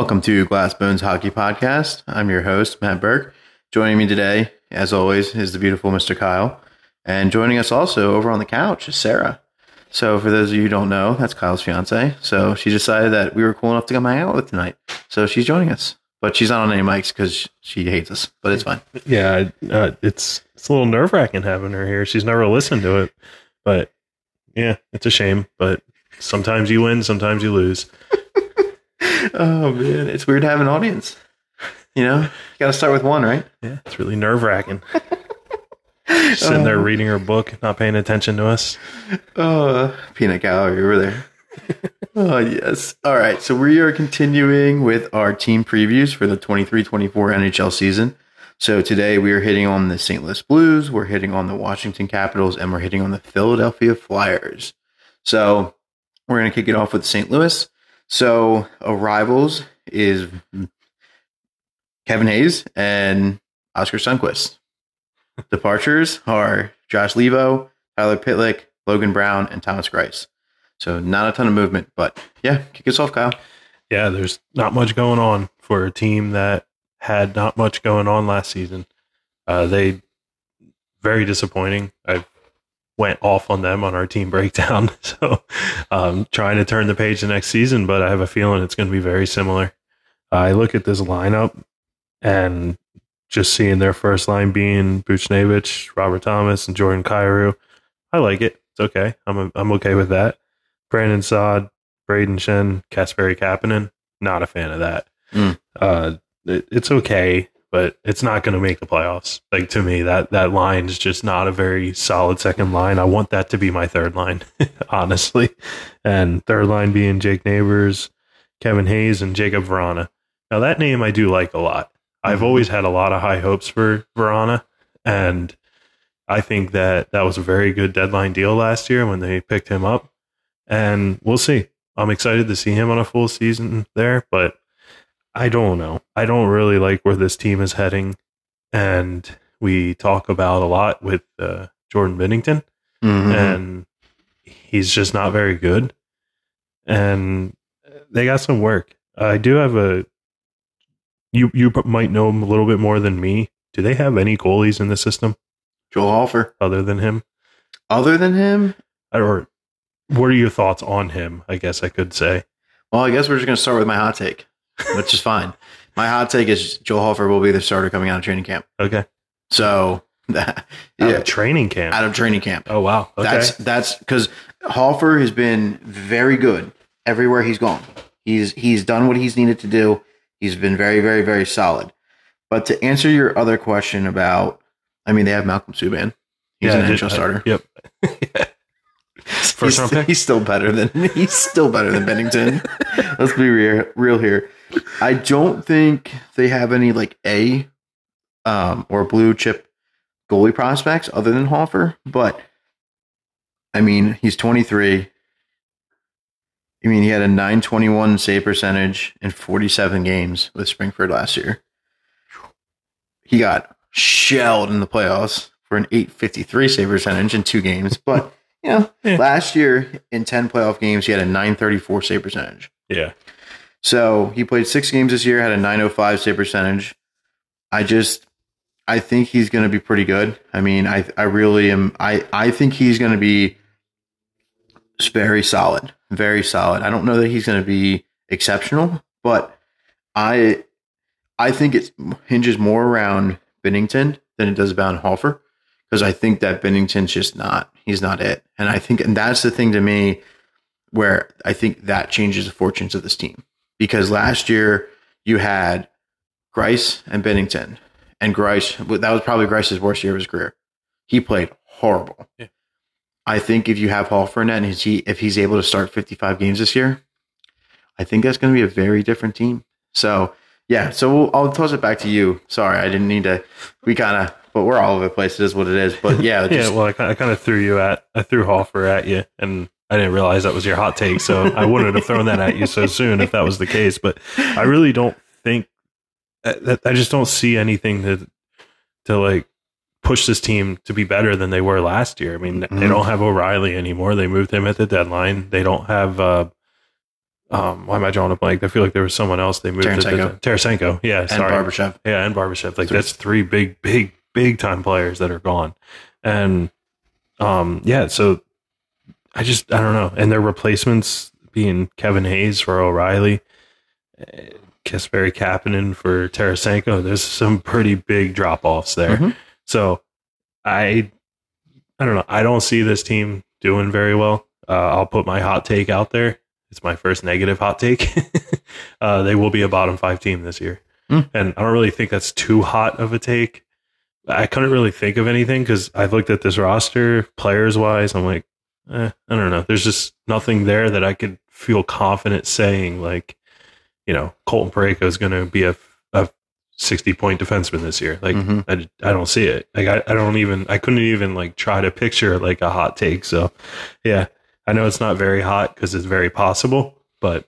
Welcome to Glass Bones Hockey Podcast. I'm your host, Matt Burke. Joining me today, as always, is the beautiful Mr. Kyle. And joining us also over on the couch is Sarah. So, for those of you who don't know, that's Kyle's fiance. So, she decided that we were cool enough to come hang out with tonight. So, she's joining us. But she's not on any mics because she hates us, but it's fine. Yeah, uh, it's it's a little nerve wracking having her here. She's never listened to it, but yeah, it's a shame. But sometimes you win, sometimes you lose. Oh, man. It's weird to have an audience. You know, you got to start with one, right? Yeah, it's really nerve wracking. Sitting there um, reading her book, not paying attention to us. Oh, peanut gallery over there. oh, yes. All right. So we are continuing with our team previews for the 23 24 NHL season. So today we are hitting on the St. Louis Blues, we're hitting on the Washington Capitals, and we're hitting on the Philadelphia Flyers. So we're going to kick it off with St. Louis. So arrivals is Kevin Hayes and Oskar Sundqvist. Departures are Josh Leivo, Tyler Pitlick, Logan Brown, and Thomas Greiss. So not a ton of movement, but yeah, kick us off, Kyle. Yeah, there's not much going on for a team that had not much going on last season. Uh, they very disappointing. I went off on them on our team breakdown, so um, trying to turn the page the next season, but I have a feeling it's going to be very similar. I look at this lineup and just seeing their first line being Buchnevich, Robert Thomas, and Jordan Kyrou. I like it. It's okay. I'm a, I'm okay with that. Brandon Saad, Brayden Schenn, Kasperi Kapanen. Not a fan of that. Mm. Uh, it, it's okay, but it's not going to make the playoffs. Like to me, that that line is just not a very solid second line. I want that to be my third line, honestly. And third line being Jake Neighbours, Kevin Hayes, and Jakub Vrana. Now that name I do like a lot. I've Mhm. always had a lot of high hopes for Vrana, and I think that that was a very good deadline deal last year when they picked him up. And we'll see. I'm excited to see him on a full season there, but I don't know. I don't really like where this team is heading, and we talk about a lot with uh, Jordan Binnington, Mhm. and he's just not very good. And they got some work. I do have a. You you might know him a little bit more than me. Do they have any goalies in the system Joel Hofer. other than him? Other than him, Or what are your thoughts on him? I guess I could say. well, I guess we're just going to start with my hot take, which is fine. My hot take is Joel Hofer will be the starter coming out of training camp. Okay. So, Out yeah, training camp. out of training camp. oh wow. Okay. That's that's because Hofer has been very good everywhere he's gone. He's he's done what he's needed to do. He's been very very very solid. But to answer your other question about, I mean, they have Malcolm Subban. He's an I NHL uh, starter. Yep. First he's, he's still better than he's still better than Binnington. Let's be real, real here. I don't think they have any like A um, or blue chip goalie prospects other than Hofer, but I mean he's 23. I mean he had a 921 save percentage in 47 games with Springfield last year. He got shelled in the playoffs for an 853 save percentage in two games, but you know, Yeah. last year in 10 playoff games, he had a 934 save percentage. Yeah. So he played six games this year, had a 905 save percentage. I just, I think he's going to be pretty good. I mean, I, I really am. I, I think he's going to be very solid, very solid. I don't know that he's going to be exceptional, but I, I think it hinges more around Binnington than it does about Hofer because I think that Binnington's just not. He's not it, and I think, and that's the thing to me where I think that changes the fortunes of this team because last year you had Greiss and Binnington, and Greiss that was probably Greiss's worst year of his career. He played horrible. Yeah. I think if you have Hall net and he if he's able to start 55 games this year, I think that's going to be a very different team. So yeah, so we'll, I'll toss it back to you. Sorry, I didn't need to. We kind of, but we're all over the place. It is what it is. But yeah, yeah. Well, I, I kind of threw you at. I threw Hofer at you, and I didn't realize that was your hot take. So I wouldn't have thrown that at you so soon if that was the case. But I really don't think I, that I just don't see anything to to like push this team to be better than they were last year. I mean, they Mhm. don't have O'Reilly anymore. They moved him at the deadline. They don't have uh, um, why am I drawing a blank? I feel like there was someone else they moved to Tarasenko. the, Tarasenko. Yeah, And sorry. Barbashev. Yeah, and Barbashev. Like Three. that's three big, big, big time players that are gone. And um, yeah, so I just I don't know. And their replacements being Kevin Hayes for O'Reilly, eh, Kasperi Kapanen for Tarasenko. There's some pretty big drop offs there. Mhm. So I I don't know. I don't see this team doing very well. Uh, I'll put my hot take out there. It's my first negative hot take. uh, they will be a bottom five team this year. Hmm. And I don't really think that's too hot of a take. I couldn't really think of anything because I've looked at this roster, players wise. I'm like, eh, I don't know. There's just nothing there that I could feel confident saying, like, you know, Colton Parayko is going to be a, a 60 point defenseman this year. Like, Mhm. I, I don't see it. Like, I, I don't even, I couldn't even like try to picture like a hot take. So, yeah, I know it's not very hot because it's very possible, but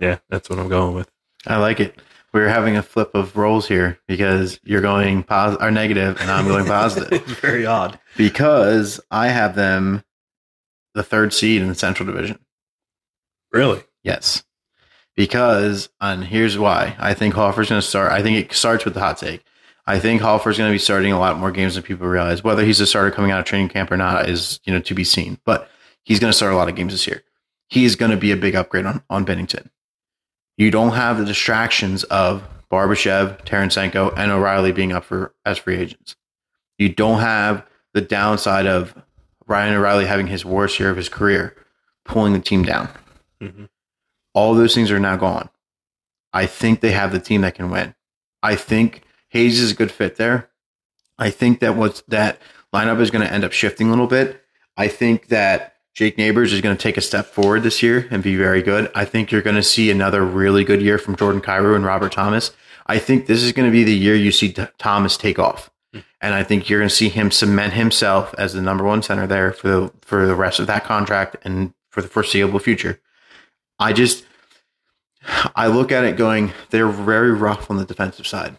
yeah, that's what I'm going with. I like it. We're having a flip of roles here because you're going pos- or negative and I'm going positive. it's very odd. because I have them the third seed in the Central Division. Really? Yes. Because, and here's why. I think Hofer's going to start. I think it starts with the hot take. I think Hofer's going to be starting a lot more games than people realize. Whether he's a starter coming out of training camp or not is, you know, to be seen. But he's going to start a lot of games this year. He's going to be a big upgrade on, on Binnington. You don't have the distractions of Barbashev, Tarasenko, and O'Reilly being up for as free agents. You don't have the downside of Ryan O'Reilly having his worst year of his career, pulling the team down. Mhm. All those things are now gone. I think they have the team that can win. I think Hayes is a good fit there. I think that what's that lineup is going to end up shifting a little bit. I think that Jake Neighbours is going to take a step forward this year and be very good. I think you're going to see another really good year from Jordan Kyrou and Robert Thomas. I think this is going to be the year you see T- Thomas take off. Hmm. And I think you're going to see him cement himself as the number one center there for the, for the rest of that contract and for the foreseeable future. I just, I look at it going, they're very rough on the defensive side.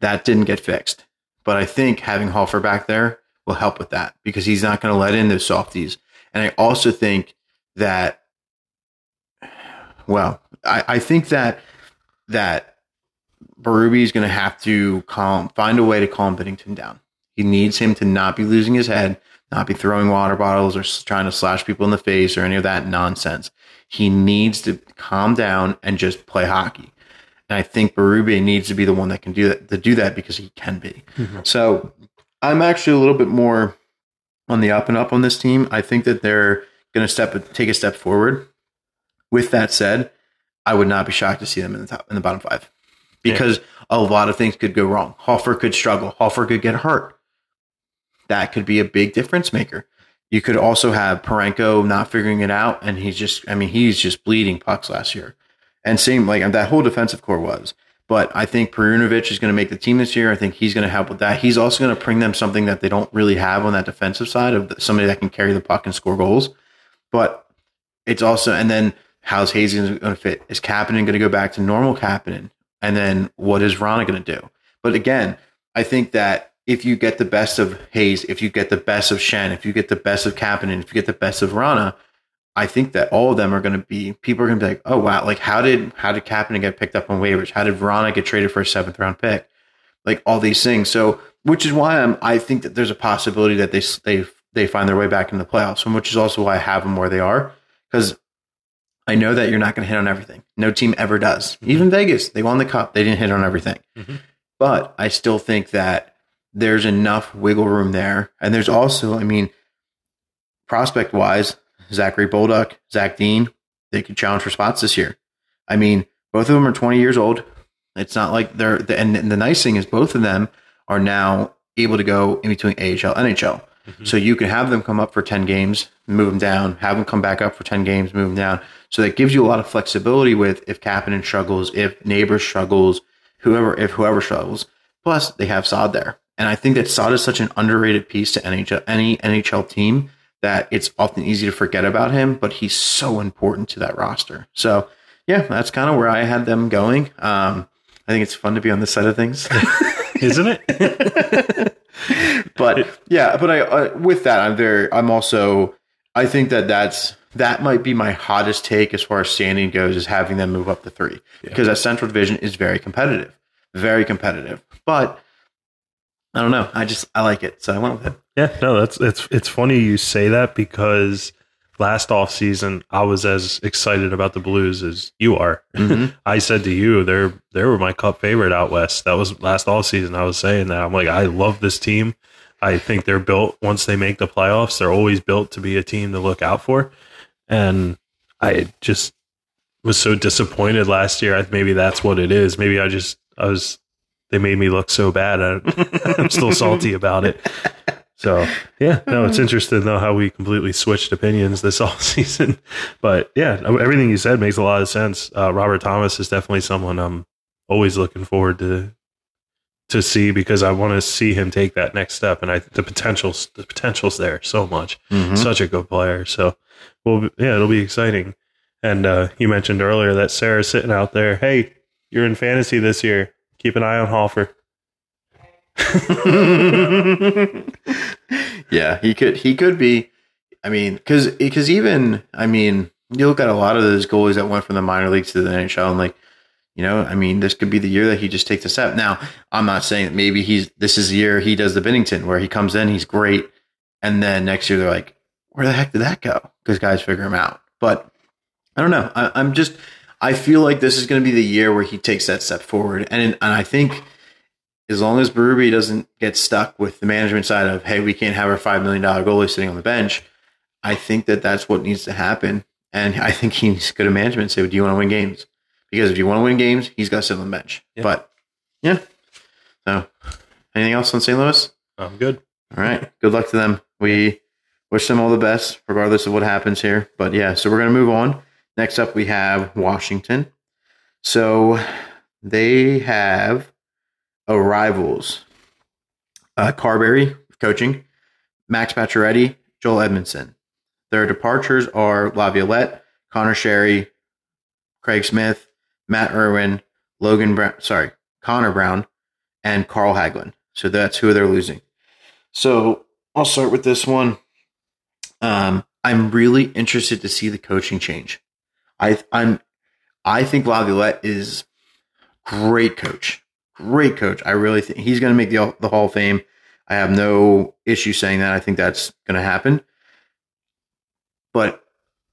That didn't get fixed. But I think having Hofer back there will help with that because he's not going to let in those softies. And I also think that, well, I, I think that, that Berube is going to have to calm, find a way to calm Binnington down. He needs him to not be losing his head, not be throwing water bottles or trying to slash people in the face or any of that nonsense. He needs to calm down and just play hockey. And I think Berube needs to be the one that can do that to do that because he can be. Mm-hmm. So I'm actually a little bit more on the up and up on this team. I think that they're going to step take a step forward. With that said, I would not be shocked to see them in the top in the bottom five because a lot of things could go wrong. Hofer could struggle. Hofer could get hurt. That could be a big difference maker. You could also have Parenko not figuring it out, and he's just, I mean, he's just bleeding pucks last year. And same, like that whole defensive core was. But I think Perunovich is going to make the team this year. I think he's going to help with that. He's also going to bring them something that they don't really have on that defensive side of somebody that can carry the puck and score goals. But it's also, and then how's Hayes going to fit? Is Kapanen going to go back to normal Kapanen? And then what is Rana going to do? But again, I think that if you get the best of Hayes, if you get the best of Shen, if you get the best of Kapanen, if you get the best of Rana, I think that all of them are going to be people are going to be like, oh wow, like how did how did Kapanen get picked up on waivers? How did Rana get traded for a seventh round pick? Like all these things. So, which is why I'm I think that there's a possibility that they they they find their way back in the playoffs, and which is also why I have them where they are because I know that you're not going to hit on everything. No team ever does. Even Vegas, they won the cup, they didn't hit on everything. Mhm. But I still think that there's enough wiggle room there, and there's also, I mean, prospect wise, Zachary Bolduc, Zach Dean, they could challenge for spots this year. I mean, both of them are 20 years old. It's not like they're, and the nice thing is both of them are now able to go in between AHL, NHL. Mhm. So you can have them come up for 10 games, move them down, have them come back up for 10 games, move them down. So that gives you a lot of flexibility with if Kapanen struggles, if Neighbour struggles, whoever, if whoever struggles. Plus, they have Saad there. And I think that Saad is such an underrated piece to NHL, any NHL team that it's often easy to forget about him, but he's so important to that roster. So, yeah, that's kind of where I had them going. Um, I think it's fun to be on this side of things. Isn't it? but yeah, but I uh, with that I'm very I'm also I think that that's that might be my hottest take as far as standing goes, is having them move up to three because that Central Division is very competitive, very competitive. But I don't know. I just I like it, so I went with it. Yeah, no, that's it's it's funny you say that because last off season I was as excited about the Blues as you are. Mhm. I said to you, they're they were my cup favorite out west. That was last off season. I was saying that I'm like, I love this team. I think they're built once they make the playoffs. They're always built to be a team to look out for. And I just was so disappointed last year. I, maybe that's what it is. Maybe I just I was they made me look so bad. I, I'm still salty about it. So yeah, no, it's interesting though how we completely switched opinions this off season. But yeah, everything you said makes a lot of sense. Uh, Robert Thomas is definitely someone I'm always looking forward to to see because I want to see him take that next step, and I the potential's the potential's there so much. Mhm. Such a good player. So, well, yeah, it'll be exciting. And uh, you mentioned earlier that Sarah's sitting out there. Hey, you're in fantasy this year. Keep an eye on Hofer. yeah, he could he could be. I mean, because because even I mean, you look at a lot of those goalies that went from the minor leagues to the NHL, and like, you know, I mean, this could be the year that he just takes a step. Now, I'm not saying that maybe he's this is the year he does the Binnington where he comes in, he's great, and then next year they're like, where the heck did that go? Because guys figure him out. But I don't know. I, I'm just I feel like this is going to be the year where he takes that step forward, and and I think as long as Berube doesn't get stuck with the management side of hey, we can't have our five million dollar goalie sitting on the bench, I think that that's what needs to happen. And I think he's good at management. and Say, do you want to win games? Because if you want to win games, he's got to sit on the bench. Yeah. But yeah. So, anything else on St. Louis? I'm good. All right. Good luck to them. We wish them all the best, regardless of what happens here. But yeah, so we're going to move on. Next up, we have Washington. So they have arrivals uh, Carbery, coaching, Max Pacioretty, Joel Edmondson. Their departures are Laviolette, Conor Sheary, Craig Smith, Matt Irwin, Logan Brown, sorry, Connor Brown, and Carl Hagelin. So that's who they're losing. So I'll start with this one. Um, I'm really interested to see the coaching change. I I'm I think Laviolette is great coach, great coach. I really think he's going to make the the Hall of Fame. I have no issue saying that. I think that's going to happen. But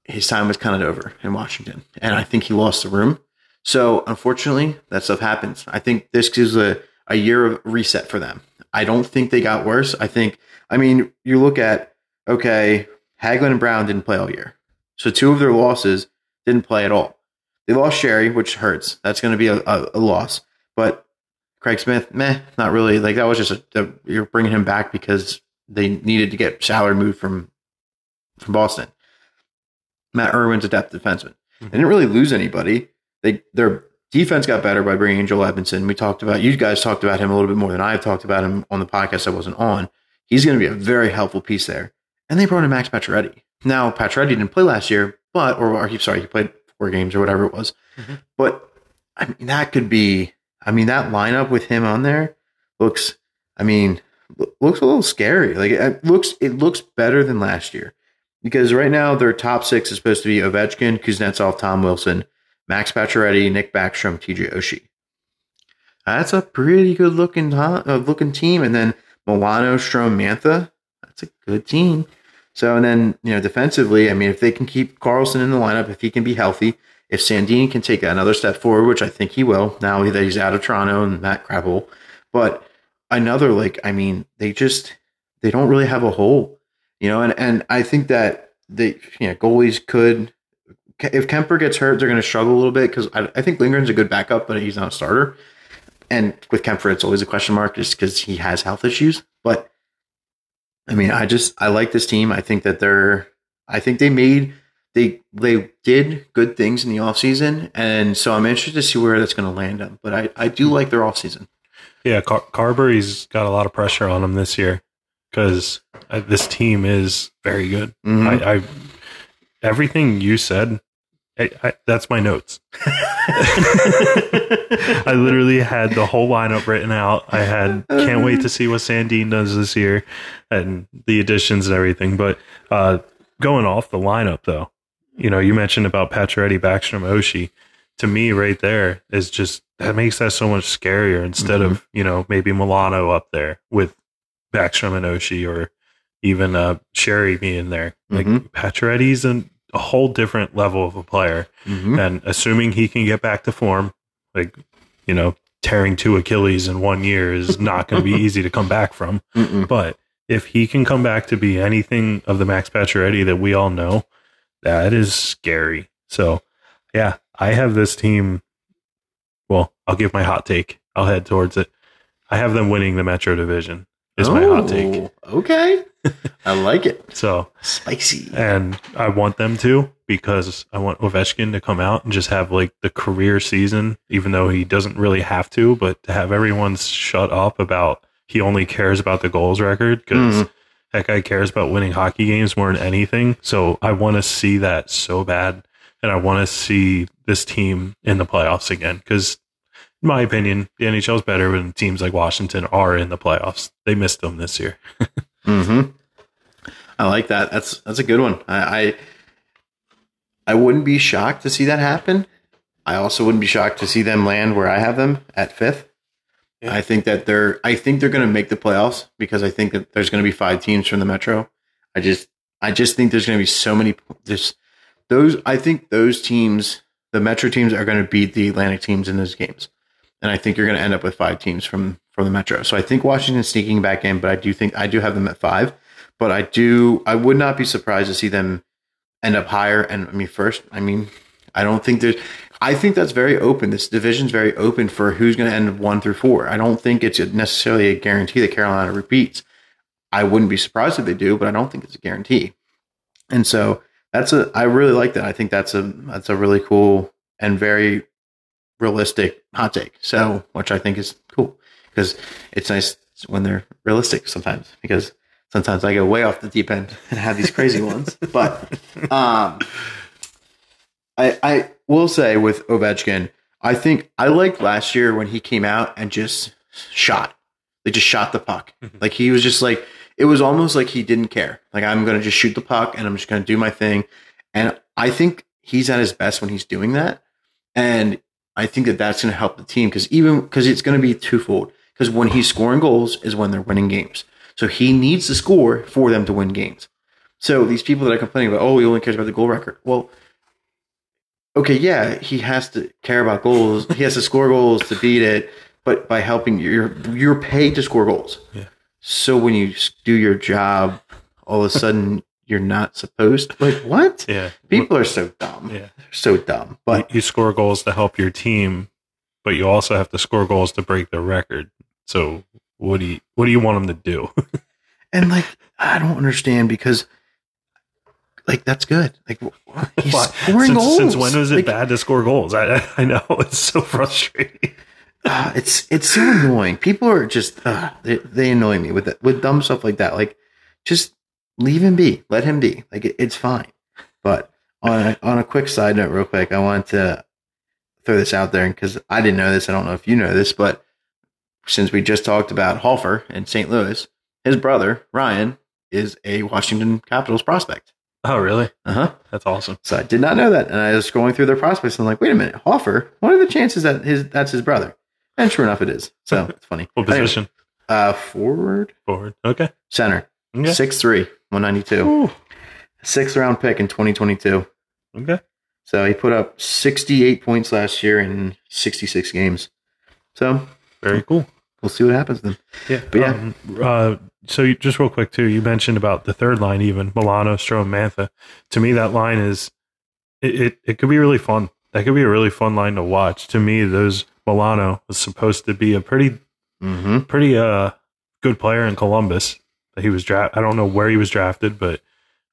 his time was kind of over in Washington, and I think he lost the room. So unfortunately, that stuff happens. I think this is a, a year of reset for them. I don't think they got worse. I think, I mean, you look at, okay, Hagelin and Brown didn't play all year. So two of their losses didn't play at all. They lost Sheary, which hurts. That's going to be a, a, a loss. But Craig Smith, meh, not really. Like that was just a, a you're bringing him back because they needed to get salary moved from from Boston. Matt Irwin's a depth defenseman. Hmm. They didn't really lose anybody. They their defense got better by bringing in Joel Edmondson. We talked about you guys talked about him a little bit more than I've talked about him on the podcast I wasn't on. He's going to be a very helpful piece there. And they brought in Max Pacioretty. Now Pacioretty didn't play last year, but or, or he sorry he played four games or whatever it was. Mhm. But I mean that could be. I mean that lineup with him on there looks. I mean looks a little scary. Like it looks it looks better than last year because right now their top six is supposed to be Ovechkin, Kuznetsov, Tom Wilson, Max Pacioretty, Nick Backstrom, TJ Oshie. That's a pretty good looking uh, looking team, and then Milano, Strome, Mantha. That's a good team. So and then you know defensively, I mean, if they can keep Carlson in the lineup, if he can be healthy, if Sandini can take another step forward, which I think he will now that he's out of Toronto and Matt Crabble, but another like I mean, they just they don't really have a hole, you know, and and I think that they you know goalies could if Kuemper gets hurt, they're going to struggle a little bit because I, I think Lindgren's a good backup, but he's not a starter. And with Kuemper, it's always a question mark just because he has health issues. But I mean, I just I like this team. I think that they're I think they made they they did good things in the offseason. and so I'm interested to see where that's going to land them. But I I do like their offseason. Yeah, Car- Carbery's got a lot of pressure on him this year because this team is very good. Mhm. I, I everything you said, I, I, that's my notes. I literally had the whole lineup written out. I had can't wait to see what Sandin does this year and the additions and everything. But uh, going off the lineup though, you know, you mentioned about Pacioretty, Backstrom, Oshie. To me, right there is just that makes that so much scarier instead of you know maybe Milano up there with Backstrom and Oshie or even uh, Sheary being there. Like Mhm. Pacioretty's a, a whole different level of a player, Mhm. and assuming he can get back to form, like you know, tearing two Achilles in one year is not going to be easy to come back from. Mm-mm. But if he can come back to be anything of the Max Pacioretty that we all know, that is scary. So, yeah, I have this team. Well, I'll give my hot take. I'll head towards it. I have them winning the Metro Division. Is my hot take. Oh, Okay. I like it. So, Spicy. and I want them to because I want Ovechkin to come out and just have like the career season, even though he doesn't really have to, but to have everyone shut up about he only cares about the goals record because Mhm. that guy cares about winning hockey games more than anything. So I want to see that so bad, and I want to see this team in the playoffs again because. In my opinion, the NHL is better when teams like Washington are in the playoffs. They missed them this year. hmm I like that. That's that's a good one. I, I I wouldn't be shocked to see that happen. I also wouldn't be shocked to see them land where I have them at fifth. Yeah. I think that they're I think they're going to make the playoffs because I think that there's going to be five teams from the Metro. I just I just think there's going to be so many there's those I think those teams the Metro teams are going to beat the Atlantic teams in those games. And I think you're going to end up with five teams from the Metro. So I think Washington's sneaking back in, but I do think I do have them at five. But I do I would not be surprised to see them end up higher. And I mean, first, I mean, I don't think there's. I think that's very open. This division's very open for who's going to end one through four. I don't think it's necessarily a guarantee that Carolina repeats. I wouldn't be surprised if they do, but I don't think it's a guarantee. And so that's a. I really like that. I think that's a that's a really cool and very realistic hot take. So, which I think is because it's nice when they're realistic sometimes because sometimes I go way off the deep end and have these crazy ones. But um, I I will say with Ovechkin, I think I liked last year when he came out and just shot. They just shot the puck. Mhm. Like he was just like it was almost like he didn't care. Like I'm going to just shoot the puck and I'm just going to do my thing. And I think he's at his best when he's doing that. And I think that that's going to help the team because even because it's going to be twofold. Because when he's scoring goals is when they're winning games. So he needs to score for them to win games. So these people that are complaining about, oh, he only cares about the goal record. Well, okay, yeah, he has to care about goals. he has to score goals to beat it. But by helping you're you're paid to score goals. Yeah. So when you do your job, all of a sudden you're not supposed. To, like what? Yeah. People are so dumb. Yeah. They're so dumb. But But you score goals to help your team, but you also have to score goals to break the record. So what do you what do you want them to do? And like, I don't understand because, like, that's good. Like, he's Why? scoring since, goals. since when was it Like, bad to score goals? I I know it's so frustrating. ah, it's it's so annoying. People are just uh, they, they annoy me with with dumb stuff like that. Like, just leave him be. Let him be. Like, it, it's fine. But on a, on a quick side note, real quick, I want to throw this out there because I didn't know this. I don't know if you know this, but since we just talked about Hofer in St. Louis, his brother Ryan is a Washington Capitals prospect. Oh really? Uh huh. That's awesome. So I did not know that, and I was scrolling through their prospects, and I'm like, wait a minute, Hofer. What are the chances that his that's his brother? And sure enough, it is. So it's funny. What Anyway, position? uh, forward Forward. Okay. center, Okay. six three, one ninety two, Ooh. sixth round pick in 2022. Okay. So he put up 68 points last year in 66 games. So Very cool. We'll see what happens then. Yeah. But yeah. Um, uh, so you, just real quick too, you mentioned about the third line, even Milano, Strome, Mantha. To me, that line is it, it. It could be really fun. That could be a really fun line to watch. To me, those Milano was supposed to be a pretty Mm-hmm. pretty uh good player in Columbus. That He was draft. I don't know where he was drafted, but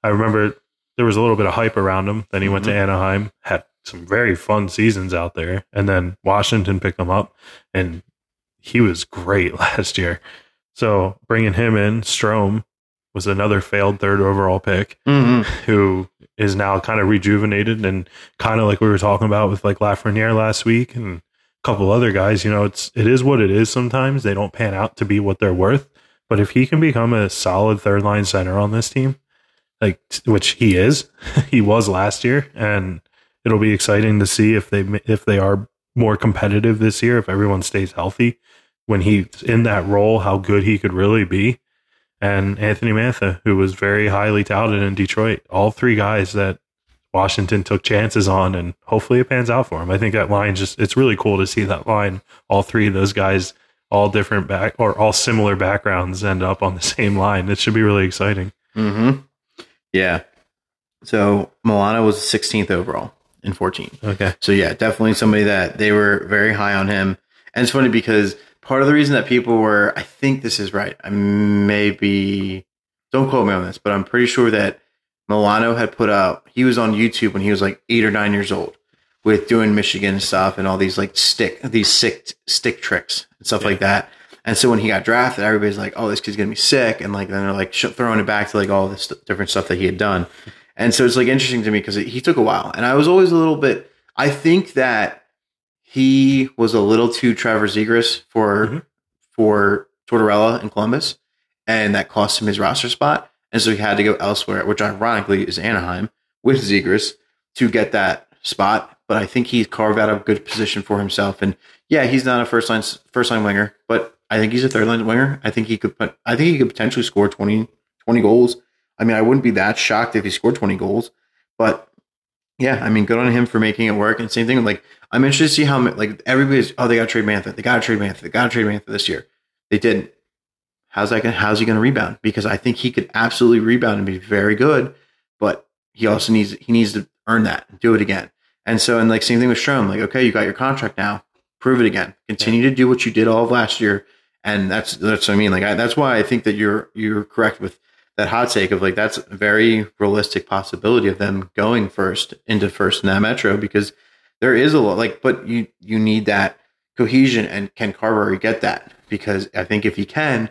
I remember there was a little bit of hype around him. Then he went to Anaheim, had some very fun seasons out there, and then Washington picked him up, and he was great last year. So bringing him in, Strome was another failed third overall pick Mm-hmm. who is now kind of rejuvenated and kind of like we were talking about with like Lafreniere last week and a couple other guys. You know, it's it is what it is. Sometimes they don't pan out to be what they're worth. But if he can become a solid third line center on this team, like which he is. he was last year, and it'll be exciting to see if they if they are more competitive this year. If everyone stays healthy when he's in that role, how good he could really be. And Anthony Mantha, who was very highly touted in Detroit, all three guys that Washington took chances on, and hopefully it pans out for him. I think that line just it's really cool to see that line. All three of those guys, all different back or all similar backgrounds, end up on the same line. It should be really exciting. Mm-hmm. Yeah. So Milano was 16th overall in 14. Okay. So yeah, definitely somebody that they were very high on him. And it's funny because part of the reason that people were, I think this is right. I may be, don't quote me on this, but I'm pretty sure that Milano had put out, he was on YouTube when he was like eight or nine years old with doing Michigan stuff and all these like stick, these sick stick tricks and stuff Yeah. like that. And so when he got drafted, everybody's like, "Oh, this kid's gonna be sick," and like then they're like sh- throwing it back to like all this different stuff that he had done. And so it's like interesting to me because he took a while, and I was always a little bit. I think that he was a little too Trevor Zegras for Mhm. for Tortorella in Columbus, and that cost him his roster spot. And so he had to go elsewhere, which ironically is Anaheim with Zegras to get that spot. But I think he's carved out a good position for himself. And yeah, he's not a first line first line winger, but I think he's a third line winger. I think he could put. I think he could potentially score 20, 20 goals. I mean, I wouldn't be that shocked if he scored twenty goals. But yeah, I mean, good on him for making it work. And same thing, like I'm interested to see how like everybody's. Oh, they got to trade Mantha. They got to trade Mantha. They got to trade Mantha this year. They didn't. How's that? Gonna, how's he going to rebound? Because I think he could absolutely rebound and be very good. But he also needs he needs to earn that, and do it again. And so, and like same thing with Strome. Like, okay, you got your contract now. Prove it again. Continue to do what you did all of last year. And that's that's what I mean. Like I, that's why I think that you're you're correct with that hot take of like that's a very realistic possibility of them going first into first in that metro because there is a lot like but you you need that cohesion and can Carbery get that because I think if he can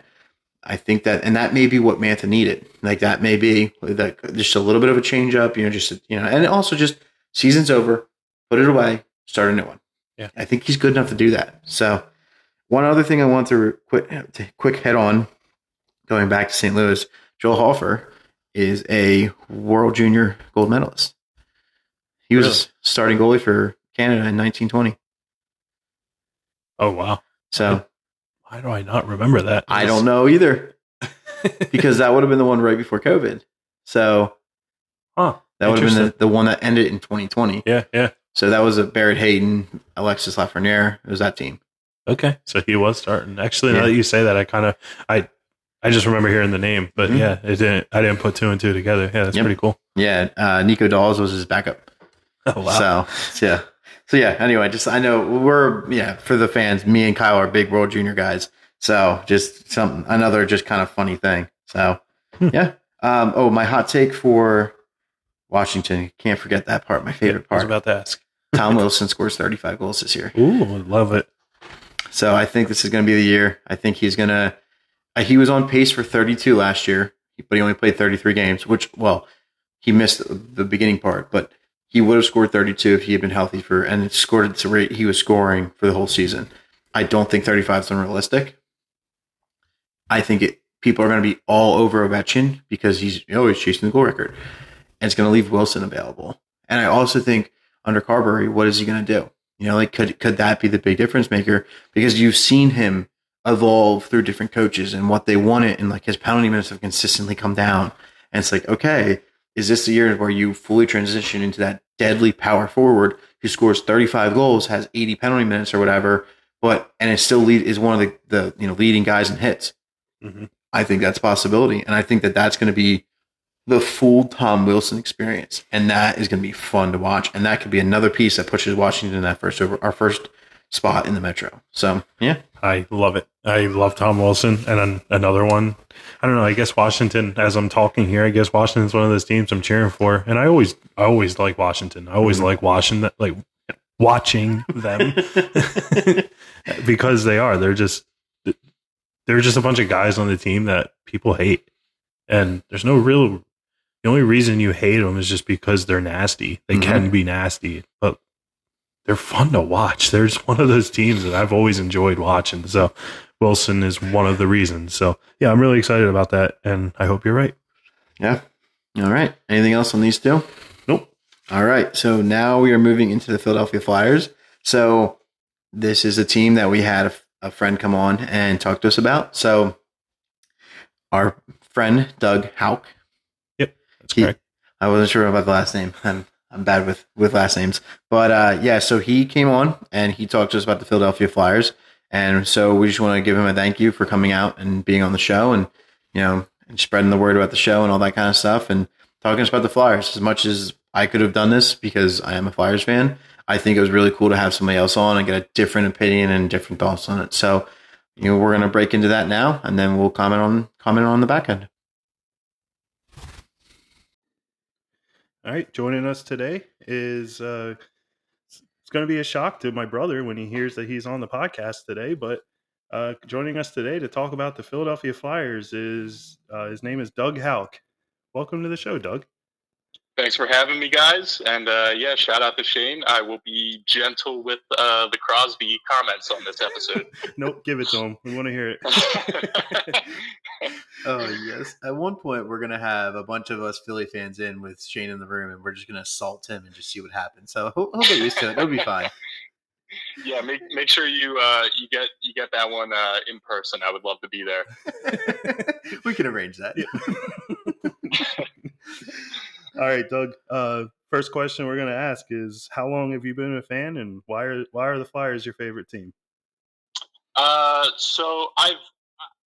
I think that and that may be what Mantha needed like that may be that just a little bit of a change up you know just you know and also just season's over put it away start a new one Yeah. I think he's good enough to do that so one other thing I want to quick to quick head on going back to St. Louis Joel Hofer is a World Junior gold medalist. He was Really? Starting goalie for Canada in 1920. Oh wow. So Why do I not remember that? I don't know either because that would have been the one right before COVID. So Huh. that would have been the, the one that ended in 2020. Yeah, yeah. So that was a Barrett Hayton, Alexis Lafreniere. It was that team. Okay. So he was starting. Actually, now that you say that, I kind of I I just remember hearing the name, but Mhm. yeah, it didn't. I didn't put two and two together. Yeah, that's Yep. pretty cool. Yeah, uh, Nico Daws was his backup. Oh wow. So yeah. So yeah. Anyway, just I know we're yeah for the fans. Me and Kyle are big World Junior guys. So just some another just kind of funny thing. So Hmm. yeah. Um. Oh, my hot take for Washington. Can't forget that part. My favorite part. I was about to ask. Tom Wilson scores 35 goals this year. Ooh, I love it. So I think this is going to be the year. I think he's going to. Uh, he was on pace for 32 last year, but he only played 33 games, which well, he missed the beginning part, but he would have scored 32 if he had been healthy for and scored at the rate he was scoring for the whole season. I don't think 35 is unrealistic. I think it people are going to be all over Ovechkin because he's always chasing the goal record, and it's going to leave Wilson available. And I also think under Carbery, what is he going to do? You know, like could could that be the big difference maker? Because you've seen him evolve through different coaches and what they wanted, and like his penalty minutes have consistently come down. And it's like, okay, is this the year where you fully transition into that deadly power forward who scores 35 goals, has 80 penalty minutes or whatever, but and it still lead is one of the the you know leading guys in hits. Mhm. I think that's a possibility, and I think that that's going to be the full Tom Wilson experience, and that is going to be fun to watch, and that could be another piece that pushes Washington in that first over our first spot in the Metro. So yeah, I love it. I love Tom Wilson. And then another one, I don't know. I guess Washington, as I'm talking here, I guess Washington's one of those teams I'm cheering for. And I always, I always like Washington. I always Mhm. like watching like watching them because they are. They're just, they're just a bunch of guys on the team that people hate. And there's no real, the only reason you hate them is just because they're nasty. They Mhm. can be nasty, but they're fun to watch. They're just one of those teams that I've always enjoyed watching. So Wilson is one of the reasons. So yeah, I'm really excited about that, and I hope you're right. yeah, All right. Anything else on these two? Nope. All right. So now we are moving into the Philadelphia Flyers. So this is a team that we had a, a friend come on and talk to us about. So our friend Doug Hauk. Yep, that's He- correct. I wasn't sure about the last name. I'm I'm bad with with last names, but uh, yeah. So he came on and he talked to us about the Philadelphia Flyers, and so we just want to give him a thank you for coming out and being on the show, and you know, and spreading the word about the show and all that kind of stuff, and talking to about the Flyers. As much as I could have done this because I am a Flyers fan, I think it was really cool to have somebody else on and get a different opinion and different thoughts on it. So, you know, we're gonna break into that now, and then we'll comment on comment on the back end. All right, joining us today is uh, it's going to be a shock to my brother when he hears that he's on the podcast today. But uh, joining us today to talk about the Philadelphia Flyers is uh, his name is Doug Halk. Welcome to the show, Doug. Thanks for having me, guys. And uh, yeah, shout out to Shane. I will be gentle with uh, the Crosby comments on this episode. Nope, give it to him. We want to hear it. Oh yes. At one point, we're gonna have a bunch of us Philly fans in with Shane in the room, and we're just gonna assault him and just see what happens. So he'll, he'll get used to it. It'll be fine. yeah, make make sure you uh, you get you get that one uh, in person. I would love to be there. we can arrange that. All right, Doug. Uh, first question we're going to ask is: How long have you been a fan, and why are why are the Flyers your favorite team? Uh, so I've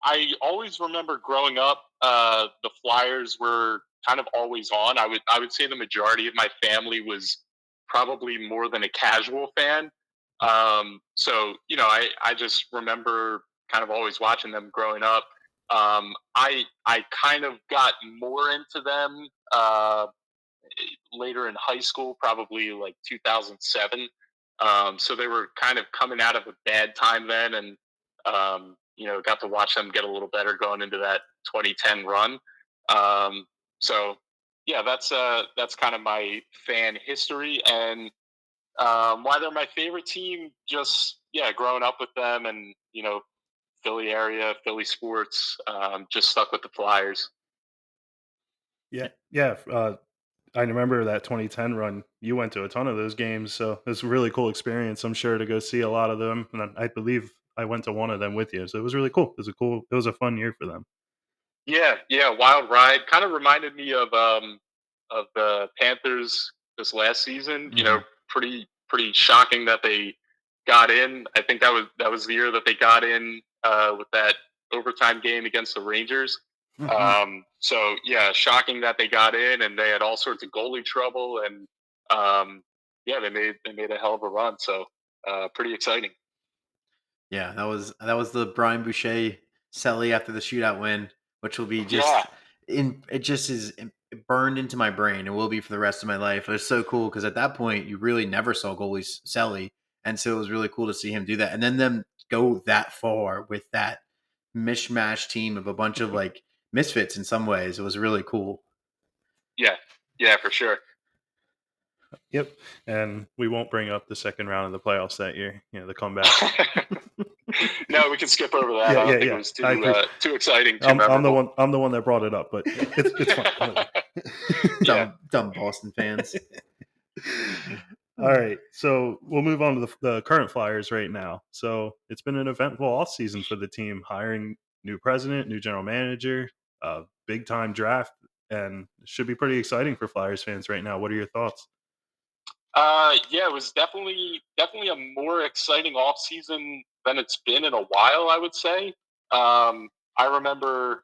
I always remember growing up, uh, the Flyers were kind of always on. I would I would say the majority of my family was probably more than a casual fan. Um, so you know, I I just remember kind of always watching them growing up. Um, I I kind of got more into them uh, later in high school, probably like 2007. Um, so they were kind of coming out of a bad time then, and um, you know, got to watch them get a little better going into that 2010 run. Um, so yeah, that's uh, that's kind of my fan history and um, why they're my favorite team. Just yeah, growing up with them and you know, Philly area, Philly sports. Um, just stuck with the Flyers. Yeah, yeah. Uh, I remember that 2010 run. You went to a ton of those games, so it's a really cool experience. I'm sure to go see a lot of them, and I I believe I went to one of them with you, so it was really cool. It was a cool. It was a fun year for them. Yeah, yeah, wild ride. Kind of reminded me of um of the Panthers this last season. You know, pretty pretty shocking that they got in. I think that was that was the year that they got in uh, with that overtime game against the Rangers. Mm-hmm. Um, so yeah, shocking that they got in and they had all sorts of goalie trouble and um, yeah, they made they made a hell of a run. So uh, pretty exciting. Yeah, that was that was the Brian Boucher Selly after the shootout win, which will be just Yeah. in it just is burned into my brain and will be for the rest of my life. It was so cool because at that point you really never saw goalie Selly, and so it was really cool to see him do that, and then them go that far with that mishmash team of a bunch of mm-hmm. like misfits in some ways. It was really cool. Yeah, yeah, for sure. Yep, and we won't bring up the second round of the playoffs that year. You know, the comeback. no, we can skip over that. Yeah, I don't yeah, think yeah. it was too I agree. uh, too exciting. Too I'm, I'm the one. I'm the one that brought it up, but it's it's fine. dumb, Yeah. dumb Boston fans. All right, so we'll move on to the, the current Flyers right now. So it's been an eventful off season for the team, hiring new president, new general manager, uh, big time draft, and should be pretty exciting for Flyers fans right now. What are your thoughts? Uh, yeah, it was definitely definitely a more exciting off season than it's been in a while. I would say. Um, I remember,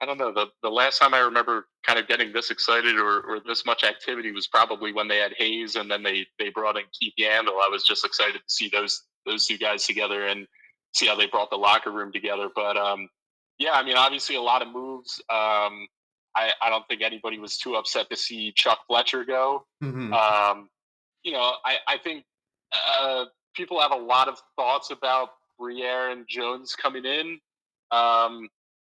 I don't know, the the last time I remember kind of getting this excited or, or this much activity was probably when they had Hayes and then they they brought in Keith Yandle. I was just excited to see those those two guys together and see how they brought the locker room together. But um, yeah, I mean, obviously a lot of moves. Um, I, I don't think anybody was too upset to see Chuck Fletcher go. Mhm. Um, you know, I, I think uh, people have a lot of thoughts about Briere and Jones coming in. Um,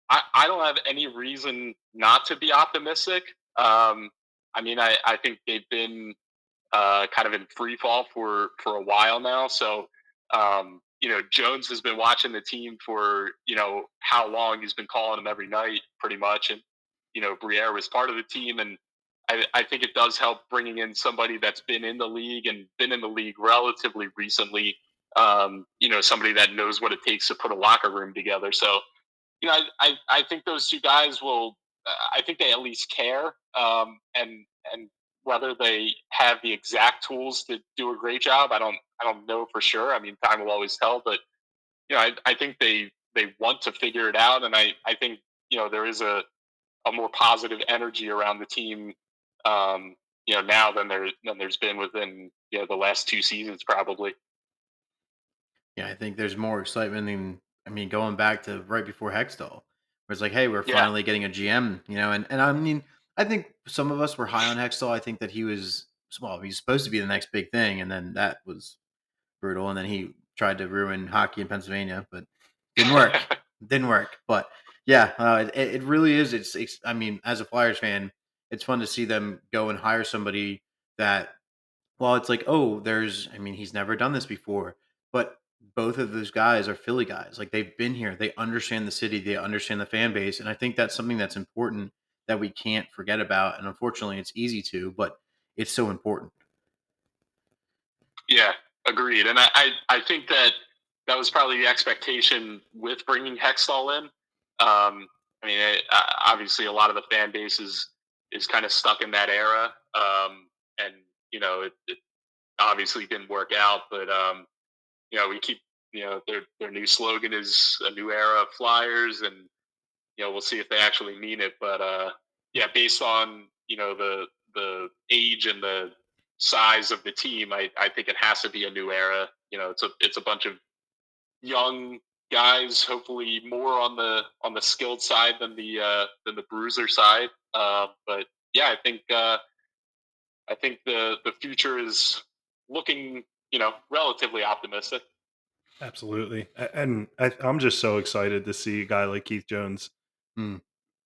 I, I don't have any reason not to be optimistic. Um, I mean, I, I think they've been uh, kind of in free fall for, for a while now. So, um, you know, Jones has been watching the team for, you know, how long he's been calling them every night pretty much. And you know Briere was part of the team, and I, I think it does help bringing in somebody that's been in the league and been in the league relatively recently. Um, you know, somebody that knows what it takes to put a locker room together. So, you know, I, I, I think those two guys will. I think they at least care, um, and and whether they have the exact tools to do a great job, I don't I don't know for sure. I mean, time will always tell, but you know, I, I think they they want to figure it out, and I I think you know there is a a more positive energy around the team, um, you know, now than there than there's been within you know the last two seasons probably. Yeah, I think there's more excitement than I mean, going back to right before Hextall, where it's like, hey, we're Yeah. finally getting a GM, you know, and and I mean, I think some of us were high on Hextall. I think that he was well, he's supposed to be the next big thing, and then that was brutal, and then he tried to ruin hockey in Pennsylvania, but didn't work. didn't work. But yeah, uh, it, it really is. It's, it's, I mean, as a Flyers fan, it's fun to see them go and hire somebody that, well, it's like, oh, there's, I mean, he's never done this before, but both of those guys are Philly guys. Like they've been here, they understand the city, they understand the fan base, and I think that's something that's important that we can't forget about. And unfortunately, it's easy to, but it's so important. Yeah, agreed. And I, I, I think that that was probably the expectation with bringing Hextall in. Um, I mean, it, uh, obviously, a lot of the fan base is kind of stuck in that era, um, and you know, it, it obviously didn't work out. But um, you know, we keep you know their their new slogan is a new era of Flyers, and you know, we'll see if they actually mean it. But uh, yeah, based on you know the the age and the size of the team, I, I think it has to be a new era. You know, it's a it's a bunch of young guys, hopefully more on the on the skilled side than the uh, than the bruiser side. Uh, but yeah, I think uh, I think the the future is looking you know relatively optimistic. Absolutely, and I, I'm just so excited to see a guy like Keith Jones. Hmm.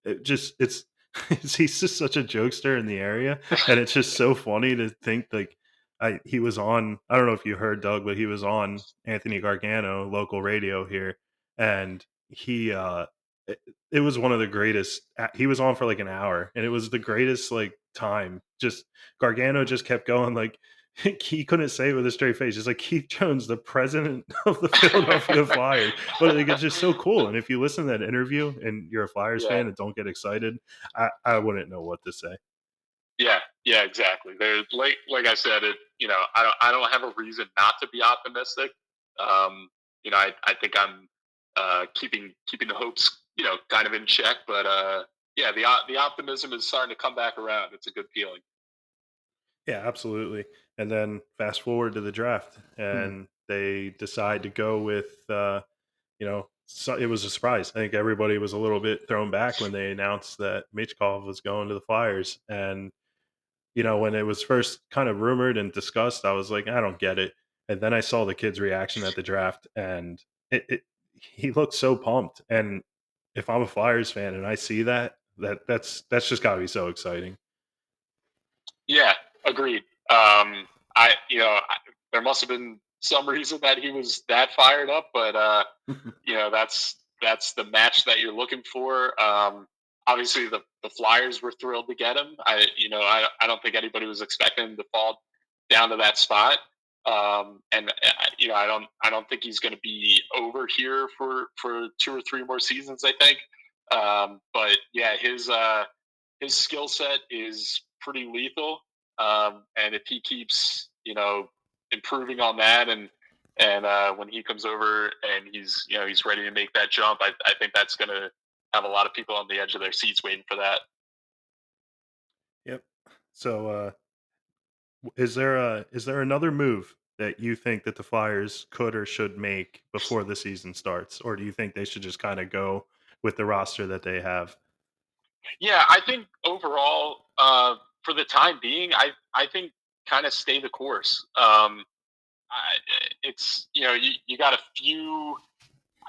It just it's he's just such a jokester in the area, and it's just so funny to think like I he was on. I don't know if you heard Doug, but he was on Anthony Gargano local radio here, and he uh it, it was one of the greatest. He was on for like an hour, and it was the greatest like time. Just Gargano just kept going like he couldn't say it with a straight face. It's like Keith Jones, the president of the Philadelphia Flyers. But like, it's just so cool. And if you listen to that interview and you're a Flyers Yeah. fan and don't get excited, I, I wouldn't know what to say. Yeah, yeah, exactly. There, like like I said, it you know I don't I don't have a reason not to be optimistic. Um, you know, I, I think I'm uh, keeping keeping the hopes you know kind of in check, but uh, yeah, the the optimism is starting to come back around. It's a good feeling. Yeah, absolutely. And then fast forward to the draft, and they decide to go with, uh, you know, so it was a surprise. I think everybody was a little bit thrown back when they announced that Michkov was going to the Flyers. And, you know, when it was first kind of rumored and discussed, I was like, I don't get it. And then I saw the kid's reaction at the draft, and it, it he looked so pumped. And if I'm a Flyers fan and I see that, that that's that's just got to be so exciting. Yeah, agreed. Um, I you know I, there must have been some reason that he was that fired up, but uh, you know that's that's the match that you're looking for. Um, obviously, the the Flyers were thrilled to get him. I you know I I don't think anybody was expecting him to fall down to that spot. Um, and uh, you know I don't I don't think he's going to be over here for for two or three more seasons. I think. Um, but yeah, his uh, his skill set is pretty lethal. Um, and if he keeps, you know, improving on that, and and uh, when he comes over and he's, you know, he's ready to make that jump, I, I think that's going to have a lot of people on the edge of their seats waiting for that. Yep. So, uh, is there a is there another move that you think that the Flyers could or should make before the season starts, or do you think they should just kind of go with the roster that they have? Yeah, I think overall, uh, for the time being, I I think kind of stay the course. Um, I, it's you know you, you got a few,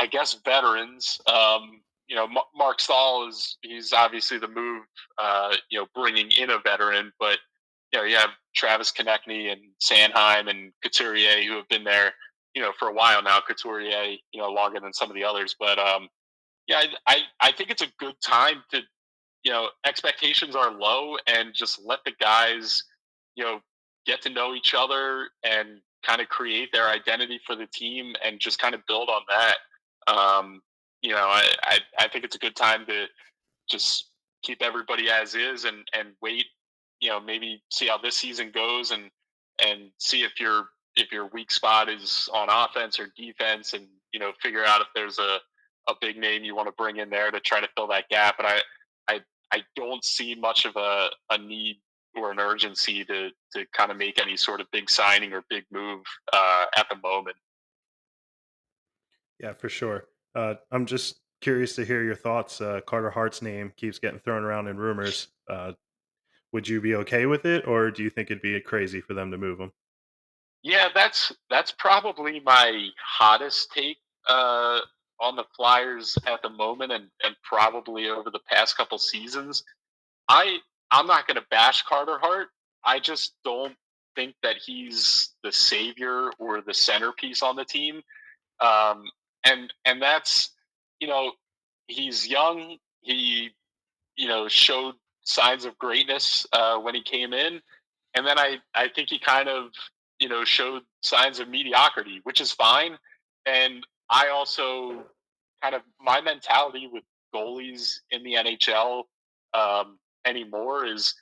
I guess, veterans. Um, you know, Ma- Marc Staal is he's obviously the move. Uh, you know, bringing in a veteran, but you know you have Travis Konecny and Sanheim and Couturier who have been there, you know, for a while now. Couturier, you know, longer than some of the others, but um, yeah, I, I I think it's a good time to you know, expectations are low and just let the guys, you know, get to know each other and kind of create their identity for the team and just kind of build on that. Um, you know, I, I, I think it's a good time to just keep everybody as is and, and wait, you know, maybe see how this season goes and, and see if your if your weak spot is on offense or defense and, you know, figure out if there's a, a big name you want to bring in there to try to fill that gap. But I, I, I don't see much of a, a need or an urgency to, to kind of make any sort of big signing or big move uh, at the moment. Yeah, for sure. Uh, I'm just curious to hear your thoughts. Uh, Carter Hart's name keeps getting thrown around in rumors. Would you be okay with it, or do you think it'd be crazy for them to move him? Yeah, that's that's probably my hottest take uh, on the Flyers at the moment, and, and probably over the past couple seasons. I I'm not going to bash Carter Hart. I just don't think that he's the savior or the centerpiece on the team. Um, and and that's you know he's young. He you know showed signs of greatness uh, when he came in, and then I I think he kind of you know showed signs of mediocrity, which is fine. And I also kind of my mentality with goalies in the NHL um, anymore is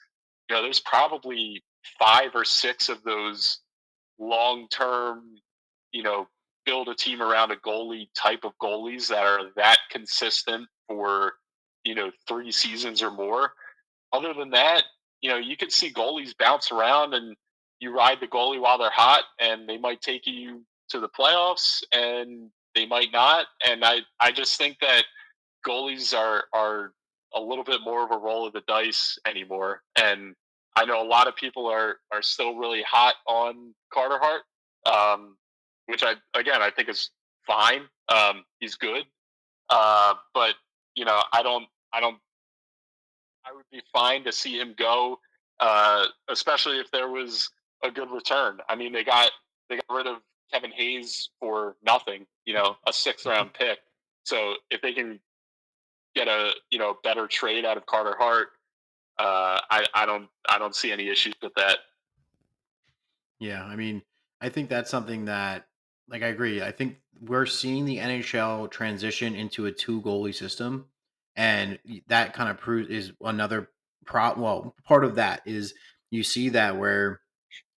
you know there's probably five or six of those long term you know build a team around a goalie type of goalies that are that consistent for you know three seasons or more. Other than that, you know you can see goalies bounce around and you ride the goalie while they're hot, and they might take you to the playoffs, and they might not. And I I just think that goalies are are a little bit more of a roll of the dice anymore. And I know a lot of people are are still really hot on Carter Hart. Um, which I again I think is fine. Um, he's good, uh, but you know I don't I don't I would be fine to see him go, uh, especially if there was a good return. I mean they got they got rid of Kevin Hayes for nothing, you know, a sixth mm-hmm. round pick. So if they can get a you know better trade out of Carter Hart, uh, I I don't I don't see any issues with that. Yeah, I mean, I think that's something that like I agree. I think we're seeing the NHL transition into a two goalie system, and that kind of proves is another pro. Well, part of that is you see that where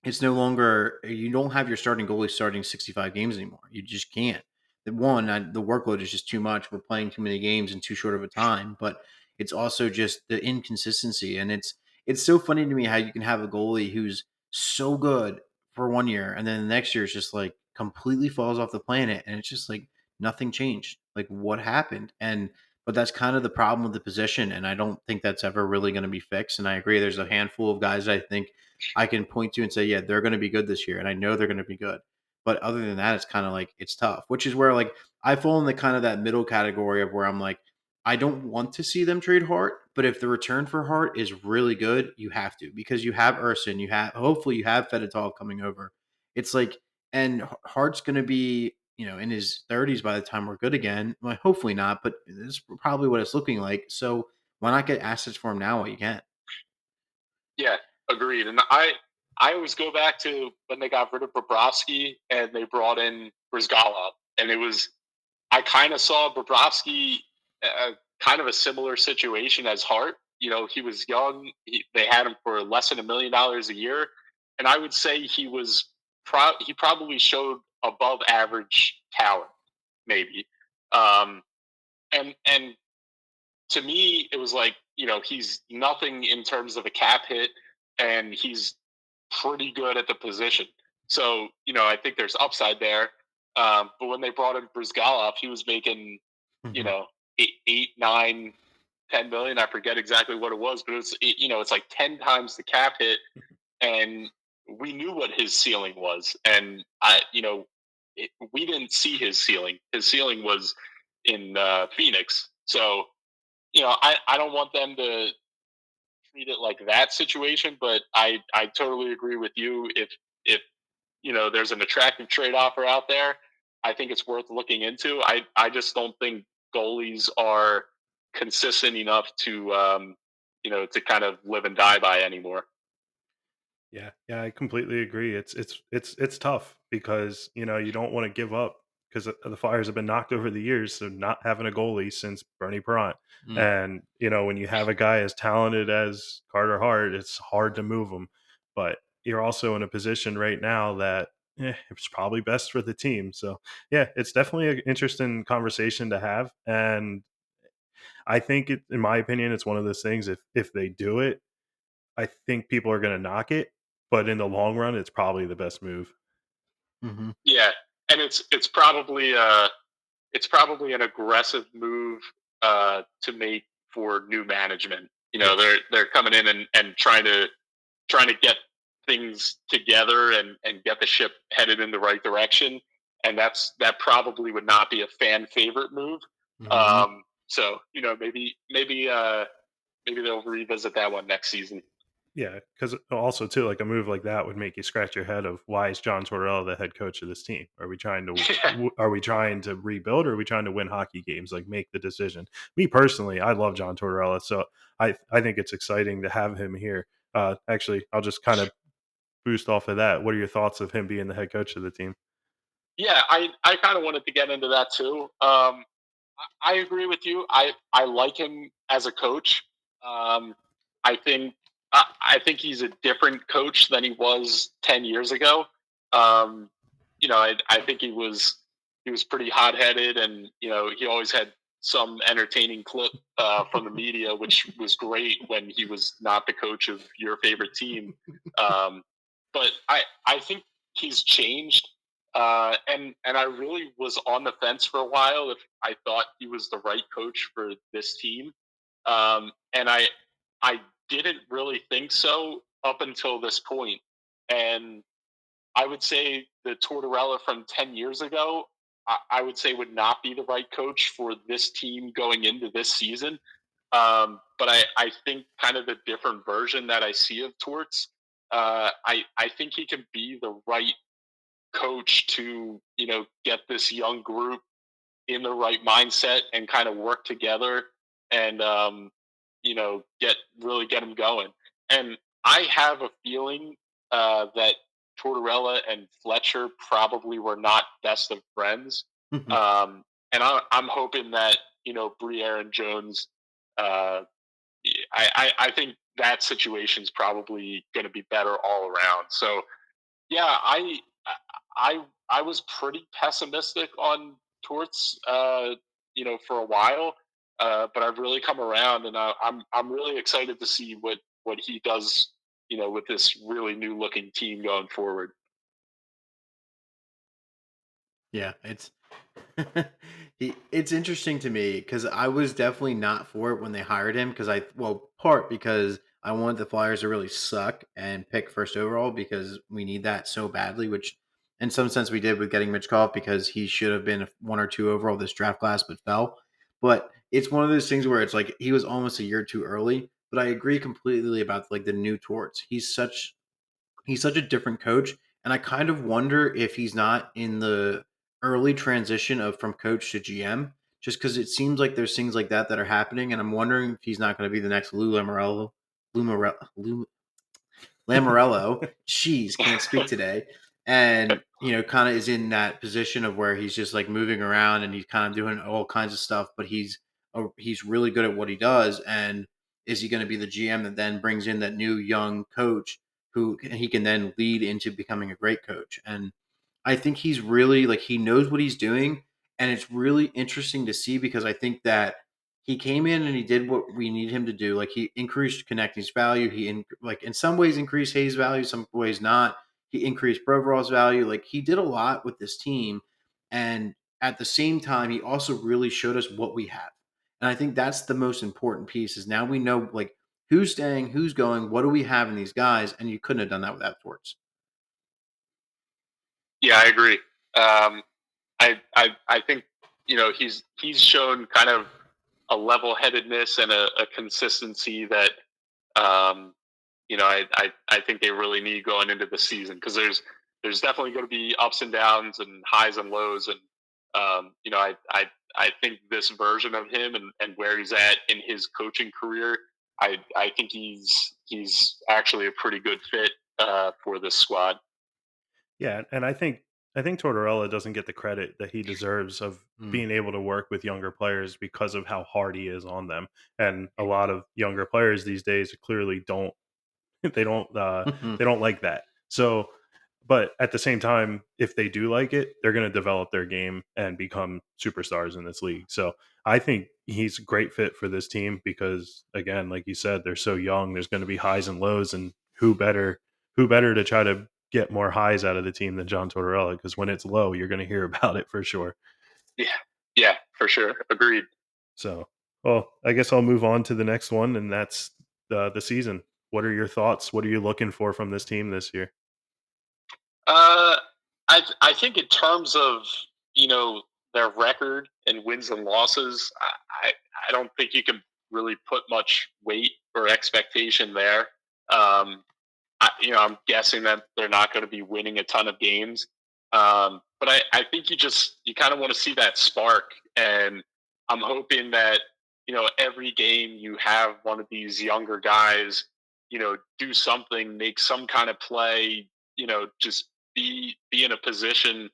it's no longer eh, you don't have your starting goalie starting 65 games anymore. You just can't. The one, I, the workload is just too much. We're playing too many games in too short of a time, but it's also just the inconsistency, and it's it's so funny to me how you can have a goalie who's so good for one year, and then the next year is just like completely falls off the planet and it's just like nothing changed like what happened and but that's kind of the problem with the position and i don't think that's ever really going to be fixed and i agree there's a handful of guys i think i can point to and say yeah they're going to be good this year and i know they're going to be good but other than that it's kind of like it's tough which is where like i fall in the kind of that middle category of where i'm like i don't want to see them trade hart but if the return for hart is really good you have to because you have Ersson, you have hopefully you have fedotov coming over it's like and Hart's going to be, you know, in his 30s by the time we're good again. Well, hopefully not, but this is probably what it's looking like. So why not get assets for him now while you can? Yeah, agreed. And I I always go back to when they got rid of Bobrovsky and they brought in Bryzgalov, and it was I kind of saw Bobrovsky uh, kind of a similar situation as Hart. You know, he was young. He, they had him for less than a million dollars a year, and I would say he was pro- he probably showed above average talent, maybe. Um, and and to me, it was like you know he's nothing in terms of a cap hit, and he's pretty good at the position. So you know I think there's upside there. Um, but when they brought in Bryzgalov, he was making mm-hmm. you know eight, eight, nine, ten million. I forget exactly what it was, but it's it, you know it's like ten times the cap hit, and we knew what his ceiling was, and I, you know, it, we didn't see his ceiling. His ceiling was in uh, Phoenix. So, you know, I, I don't want them to treat it like that situation, but I, I totally agree with you. If if you know there's an attractive trade offer out there, I think it's worth looking into. I I just don't think goalies are consistent enough to um, you know to kind of live and die by anymore. Yeah, yeah, I completely agree. It's it's it's it's tough because you know you don't want to give up because the Flyers have been knocked over the years, so not having a goalie since Bernie Parent, mm. and you know when you have a guy as talented as Carter Hart, it's hard to move him. But you're also in a position right now that eh, it's probably best for the team. So yeah, it's definitely an interesting conversation to have, and I think, it, in my opinion, it's one of those things. If if they do it, I think people are going to knock it, but in the long run, it's probably the best move. Mm-hmm. Yeah, and it's it's probably uh it's probably an aggressive move uh to make for new management. You know, they're they're coming in and, and trying to trying to get things together and, and get the ship headed in the right direction. And that's that probably would not be a fan favorite move. Mm-hmm. Um, so you know maybe maybe uh, maybe they'll revisit that one next season. Yeah, because also too, like a move like that would make you scratch your head of why is John Tortorella the head coach of this team? Are we trying to are we trying to rebuild or are we trying to win hockey games? Like make the decision. Me personally, I love John Tortorella, so I I think it's exciting to have him here. Uh, actually, I'll just kind of boost off of that. What are your thoughts of him being the head coach of the team? Yeah, I I kind of wanted to get into that too. Um, I, I agree with you. I I like him as a coach. Um, I think I, think he's a different coach than he was ten years ago. Um, you know, I, I think he was he was pretty hot headed, and you know, he always had some entertaining clip uh, from the media, which was great when he was not the coach of your favorite team. Um, but I I think he's changed, uh, and and I really was on the fence for a while if I thought he was the right coach for this team, um, and I I didn't really think so up until this point. And I would say the Tortorella from 10 years ago, I, I, would say would not be the right coach for this team going into this season. Um, but I, I think kind of the different version that I see of Torts, uh, I, I think he can be the right coach to, you know, get this young group in the right mindset and kind of work together and um, you know, get really get him going. And I have a feeling uh, that Tortorella and Fletcher probably were not best of friends. Mm-hmm. Um, and I, am hoping that you know Briere and Jones. Uh, I, I, I think that situation is probably going to be better all around. So, yeah, I I I was pretty pessimistic on Torts, uh, you know, for a while. Uh, but I've really come around, and I, I'm I'm really excited to see what what he does, you know, with this really new looking team going forward. Yeah, it's it's interesting to me because I was definitely not for it when they hired him because I well part because I wanted the Flyers to really suck and pick first overall because we need that so badly, which in some sense we did with getting Michkov because he should have been one or two overall this draft class but fell. But it's one of those things where it's like he was almost a year too early. But I agree completely about like the new Torts. He's such he's such a different coach, and I kind of wonder if he's not in the early transition of from coach to GM, just because it seems like there's things like that that are happening, and I'm wondering if he's not going to be the next Lou Lamoriello. Lou, Morello, Lou Lamoriello. Jeez, can't speak today and you know kind of is in that position of where he's just like moving around and he's kind of doing all kinds of stuff but he's he's really good at what he does and is he going to be the gm that then brings in that new young coach who he can then lead into becoming a great coach and i think he's really like he knows what he's doing and it's really interesting to see because i think that he came in and he did what we need him to do like he increased Konecny's value he in, like in some ways increased hayes value some ways not he increased Provorov's value. Like he did a lot with this team. And at the same time, he also really showed us what we have. And I think that's the most important piece is now we know like who's staying, who's going, what do we have in these guys? And you couldn't have done that without Torts. Yeah, I agree. Um, I, I, I think, you know, he's, he's shown kind of a level headedness and a, a consistency that, um, you know, I, I, I think they really need going into the season because there's there's definitely going to be ups and downs and highs and lows and um, you know I, I I think this version of him and, and where he's at in his coaching career I I think he's he's actually a pretty good fit uh, for this squad. Yeah, and I think I think Tortorella doesn't get the credit that he deserves of Mm. being able to work with younger players because of how hard he is on them. And a lot of younger players these days clearly don't they don't uh, they don't like that. So, but at the same time, if they do like it, they're going to develop their game and become superstars in this league. So, I think he's a great fit for this team because, again, like you said, they're so young. There's going to be highs and lows, and who better who better to try to get more highs out of the team than John Tortorella? Because when it's low, you're going to hear about it for sure. Yeah, yeah, for sure. Agreed. So, well, I guess I'll move on to the next one, and that's uh, the season. What are your thoughts? What are you looking for from this team this year? Uh, I I think in terms of you know their record and wins and losses, I I, I don't think you can really put much weight or expectation there. Um, I, you know, I'm guessing that they're not going to be winning a ton of games. Um, but I, I think you just you kind of want to see that spark, and I'm hoping that you know every game you have one of these younger guys, you know, do something, make some kind of play, you know, just be be in a position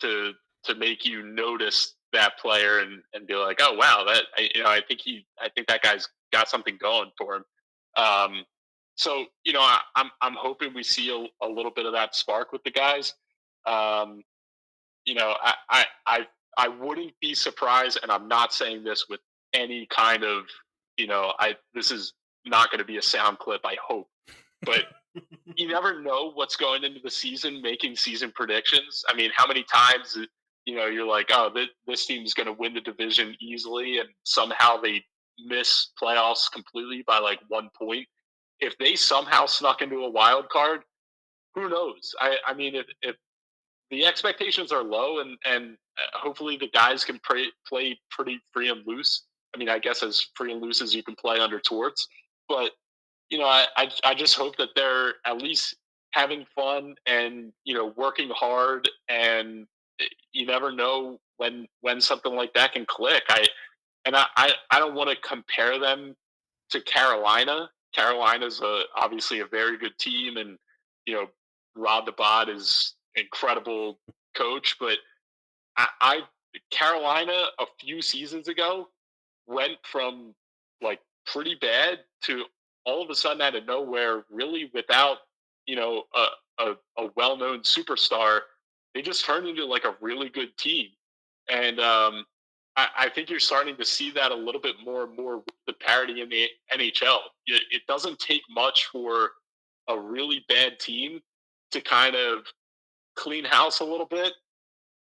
to to make you notice that player and, and be like, oh wow, that I, you know, I think he, I think that guy's got something going for him. Um, so you know, I, I'm I'm hoping we see a, a little bit of that spark with the guys. Um, you know, I, I I I wouldn't be surprised, and I'm not saying this with any kind of you know, I this is not going to be a sound clip. I hope, but you never know what's going into the season making season predictions. I mean, how many times you know you're like, oh, this, this team's going to win the division easily, and somehow they miss playoffs completely by like one point. If they somehow snuck into a wild card, who knows? I, I mean, if, if the expectations are low, and and uh, hopefully the guys can play play pretty free and loose. I mean, I guess as free and loose as you can play under Torts, but you know, I, I, I just hope that they're at least having fun and you know working hard, and eh, you never know when when something like that can click. I and I I, I don't want to compare them to Carolina. Carolina's a, obviously a very good team, and you know Rod the Bod is incredible coach, but I, I Carolina a few seasons ago went from like pretty bad to all of a sudden out of nowhere, really without you know a, a, a well-known superstar, they just turned into like a really good team, and um, I, I, think you're starting to see that a little bit more and more with the parity in the NHL. It, it doesn't take much for a really bad team to kind of clean house a little bit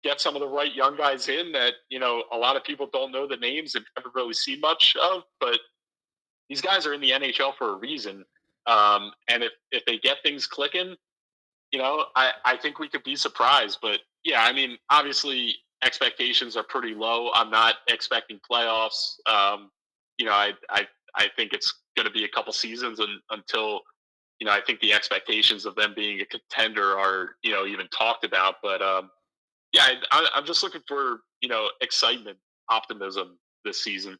get some of the right young guys in that you know a lot of people don't know the names and haven't really seen much of, but these guys are in the NHL for a reason. Um, and if if they get things clicking, you know, I I think we could be surprised. But yeah, I mean, obviously expectations are pretty low. I'm not expecting playoffs. Um, you know, I I I think it's going to be a couple seasons and, until you know I think the expectations of them being a contender are you know even talked about. But um, yeah, I, I'm just looking for you know excitement, optimism this season.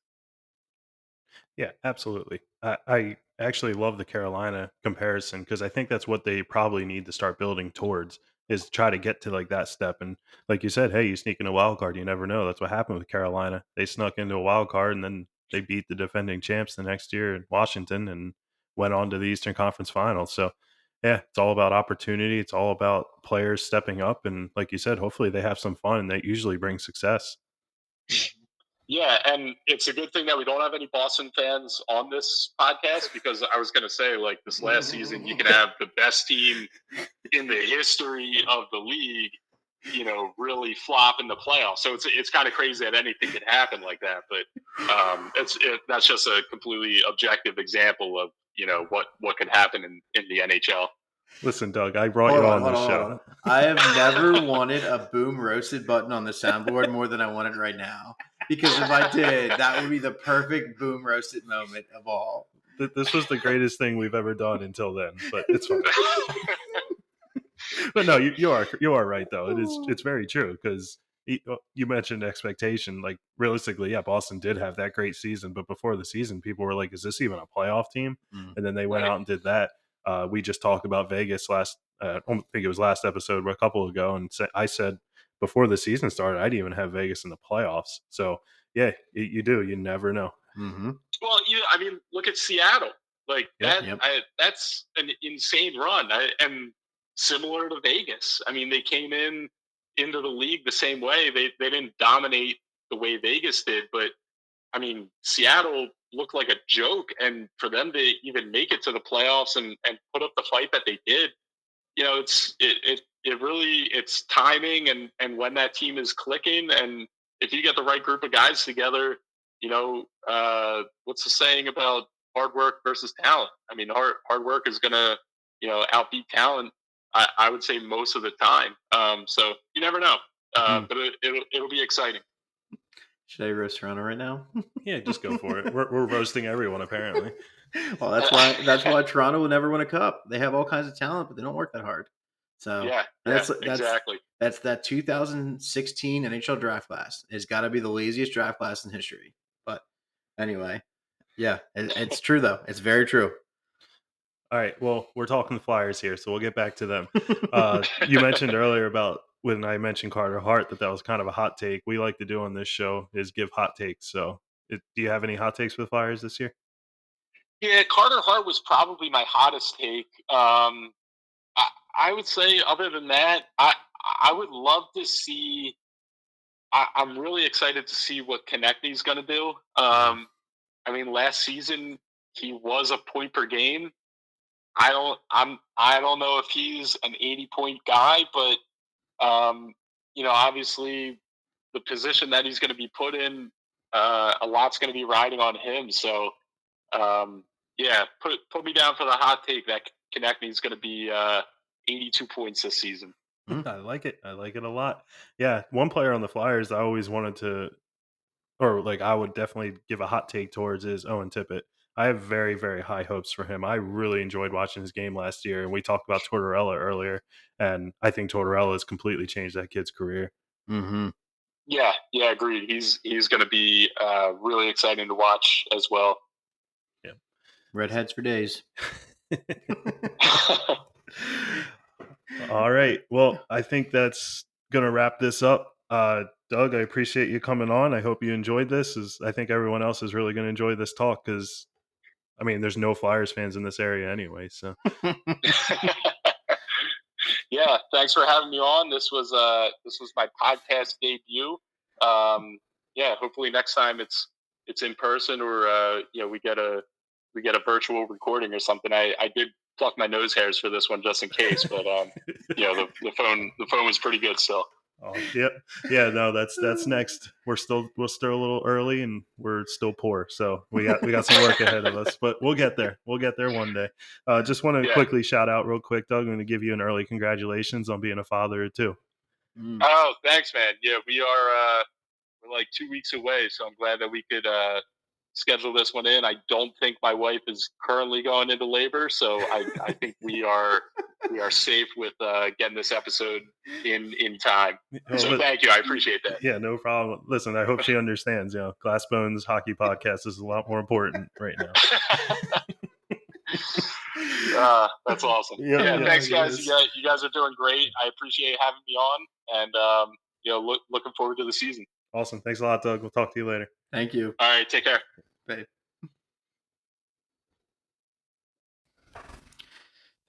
Yeah, absolutely. I, I actually love the Carolina comparison because I think that's what they probably need to start building towards is try to get to like that step. And like you said, hey, you sneak in a wild card, you never know. That's what happened with Carolina. They snuck into a wild card and then they beat the defending champs the next year in Washington and went on to the Eastern Conference Finals. So yeah, it's all about opportunity. It's all about players stepping up, and like you said, hopefully they have some fun. And that usually brings success. Yeah, and it's a good thing that we don't have any Boston fans on this podcast because I was going to say, like this last season, you can have the best team in the history of the league, you know, really flop in the playoffs. So it's it's kind of crazy that anything could happen like that. But um, it's it, that's just a completely objective example of you know what what could happen in in the NHL. Listen, Doug, I brought hold you on, on the show. On. I have never wanted a boom roasted button on the soundboard more than I want it right now. Because if I did, that would be the perfect boom roasted moment of all. This was the greatest thing we've ever done until then, but it's fine. but no, you, you are you are right though. It is it's very true because uh, you mentioned expectation. Like realistically, yeah, Boston did have that great season, but before the season, people were like, "Is this even a playoff team?" Mm. And then they went out and did that. Uh, we just talked about Vegas last. Uh, I think it was last episode, a couple ago, and I said before the season started, I'd even have Vegas in the playoffs. So yeah, you, you do. You never know. Mm-hmm. Well, you, I mean, look at Seattle. Like Yep, that, yep. I, that's an insane run, I, and similar to Vegas. I mean, they came in into the league the same way. They they didn't dominate the way Vegas did, but I mean, Seattle looked like a joke, and for them to even make it to the playoffs and and put up the fight that they did, you know, it's it it it really it's timing and and when that team is clicking, and if you get the right group of guys together, you know, uh, what's the saying about hard work versus talent? I mean, hard hard work is gonna you know outbeat talent. I, I would say most of the time. Um, so you never know, uh, Hmm. but it, it'll it'll be exciting. Should I roast Toronto right now? Yeah, just go for it. We're, we're roasting everyone apparently. well, that's why that's why Toronto will never win a cup. They have all kinds of talent, but they don't work that hard. So yeah, that's- yeah, that's- exactly. that's that 2016 NHL draft class. It's got to be the laziest draft class in history. But anyway, yeah, it, it's true though. It's very true. All right. Well, we're talking the Flyers here, so we'll get back to them. Uh, you mentioned earlier about when I mentioned Carter Hart that that was kind of a hot take. We like to do on this show is give hot takes. So, it, do you have any hot takes for the Flyers this year? Yeah, Carter Hart was probably my hottest take. Um, I, would say, other than that, I I would love to see. I, I'm really excited to see what Konecny's going to do. Um, I mean, last season he was a point per game. I don't. I'm. I don't know if he's an 80 point guy, but um, you know, obviously, the position that he's going to be put in, uh, a lot's going to be riding on him. So. Um, yeah, put put me down for the hot take that Konechny is going to be uh, 82 points this season. I like it. I like it a lot. Yeah, one player on the Flyers I always wanted to, or like I would definitely give a hot take towards is Owen Tippett. I have very, very high hopes for him. I really enjoyed watching his game last year, and we talked about Tortorella earlier, and I think Tortorella has completely changed that kid's career. Mm-hmm. Yeah, yeah, agreed. He's he's going to be uh, really exciting to watch as well. Yeah, redheads for days. All right. Well, I think that's going to wrap this up. Uh, Doug, I appreciate you coming on. I hope you enjoyed this. As I think everyone else is really going to enjoy this talk because, I mean, there's no Flyers fans in this area anyway. So yeah, thanks for having me on. This was uh this was my podcast debut. Um, yeah, hopefully next time it's it's in person or uh, you know we get a we get a virtual recording or something. I I did pluck my nose hairs for this one just in case, but um, you know the, the phone the phone was pretty good still. Oh, yep. Yeah, no, that's that's next. We're still we're still a little early and we're still poor. So we got we got some work ahead of us, but we'll get there. We'll get there one day. Uh, just want to Yeah. quickly shout out real quick, Doug. I'm going to give you an early congratulations on being a father too. Mm. Oh, thanks, man. Yeah, we are uh, we're like two weeks away, so I'm glad that we could uh, schedule this one in. I don't think my wife is currently going into labor, so I, I think we are we are safe with uh, getting this episode in in time. Oh, So thank you, I appreciate that. yeah, no problem. Listen, I hope she understands. You know, Glass Bones Hockey Podcast is a lot more important right now. uh, that's awesome. Yeah, Yeah, yeah, thanks, guys. You, guys. you guys are doing great. I appreciate having me on, and um, you know, look, looking forward to the season. Awesome. Thanks a lot, Doug. We'll talk to you later. Thank you. All right, take care. Bye.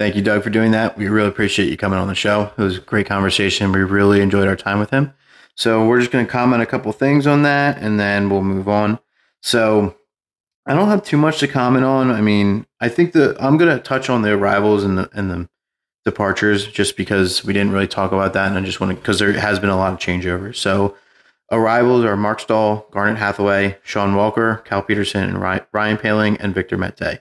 Thank you, Doug, for doing that. We really appreciate you coming on the show. It was a great conversation. We really enjoyed our time with him. So we're just going to comment a couple things on that, and then we'll move on. So I don't have too much to comment on. I mean, I think that I'm going to touch on the arrivals and the and the departures, just because we didn't really talk about that, and I just want to because there has been a lot of changeover. So arrivals are Marc Staal, Garnet Hathaway, Sean Walker, Cal Petersen, and Ryan Poehling, and Victor Mete.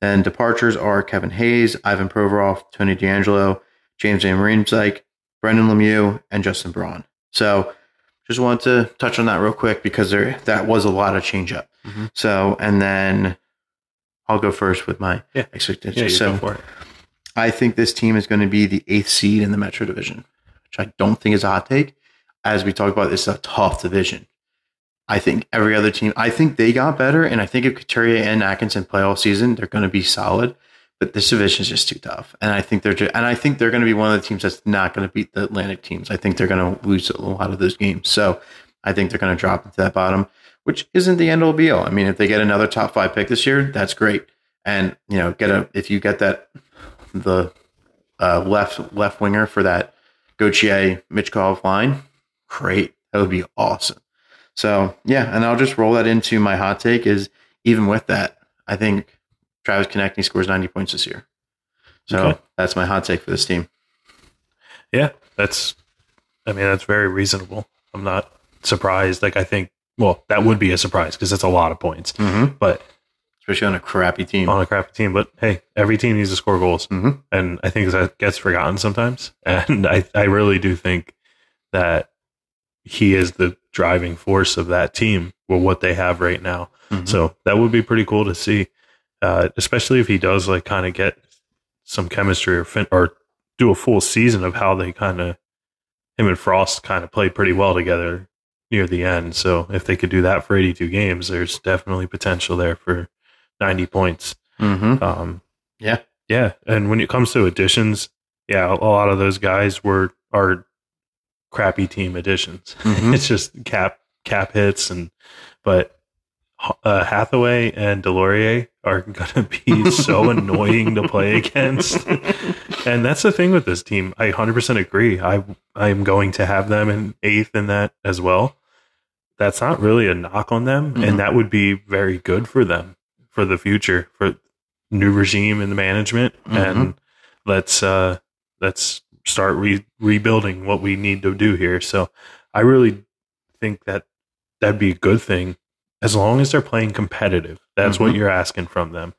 Then departures are Kevin Hayes, Ivan Provorov, Tony DeAngelo, James Van Riemsdyk, Brendan Lemieux, and Justin Braun. So just wanted to touch on that real quick because there that was a lot of change up. Mhm. So and then I'll go first with my Yeah. expectations. Yeah, so go for it. I think this team is going to be the eighth seed in the Metro Division, which I don't think is a hot take. As we talked about, this is a tough division. I think every other team, I think they got better, and I think if Couturier and Atkinson play all season, they're going to be solid. But this division is just too tough, and I think they're just, and I think they're going to be one of the teams that's not going to beat the Atlantic teams. I think they're going to lose a lot of those games, so I think they're going to drop into that bottom, which isn't the end all be all. I mean, if they get another top five pick this year, that's great, and you know, get a if you get that the uh, left left winger for that Gauthier Michkov line, great, that would be awesome. So yeah, and I'll just roll that into my hot take is even with that, I think Travis Konecny scores 90 points this year. So Okay. that's my hot take for this team. Yeah, that's. I mean, that's very reasonable. I'm not surprised. Like, I think, well, that would be a surprise because that's a lot of points. Mm-hmm. But Especially on a crappy team. on a crappy team, but hey, every team needs to score goals, Mhm. and I think that gets forgotten sometimes. And I, I really do think that he is the driving force of that team with what they have right now. Mhm. So that would be pretty cool to see, uh, especially if he does like kind of get some chemistry or fin- or do a full season of how they kind of him and Frost kind of played pretty well together near the end. So if they could do that for 82 games, there's definitely potential there for 90 points. Mhm. Um, Yeah. yeah. And when it comes to additions, yeah, a lot of those guys were are crappy team additions. Mhm. it's just cap cap hits and but uh, Hathaway and Deslauriers are going to be so annoying to play against. And that's the thing with this team. I 100% agree. I I am going to have them in eighth in that as well. That's not really a knock on them, Mhm. and that would be very good for them for the future for new regime in the management. And let's uh let's start re- rebuilding what we need to do here. So I really think that that'd be a good thing as long as they're playing competitive. That's what Mhm. you're asking from them.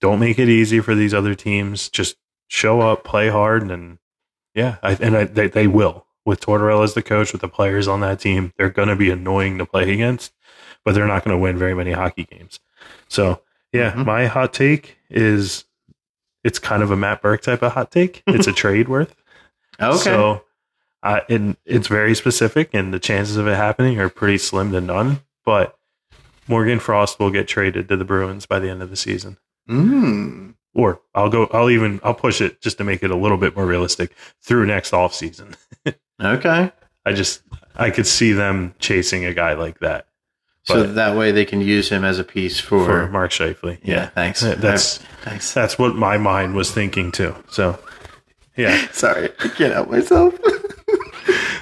Don't make it easy for these other teams. Just show up, play hard, and yeah, I, and I, they they will with Tortorella as the coach with the players on that team. They're going to be annoying to play against, but they're not going to win very many hockey games. So yeah, Mhm. my hot take is it's kind of a Matt Burke type of hot take. It's a trade worth. Okay. So, uh, and it's very specific, and the chances of it happening are pretty slim to none. But Morgan Frost will get traded to the Bruins by the end of the season, Mm. or I'll go. I'll even I'll push it just to make it a little bit more realistic through next off season. Okay. I just I could see them chasing a guy like that So that way they can use him as a piece for. for Mark Scheifele. yeah, thanks. Uh, That's thanks. that's what my mind was thinking too. So, yeah, Sorry, I can't help myself.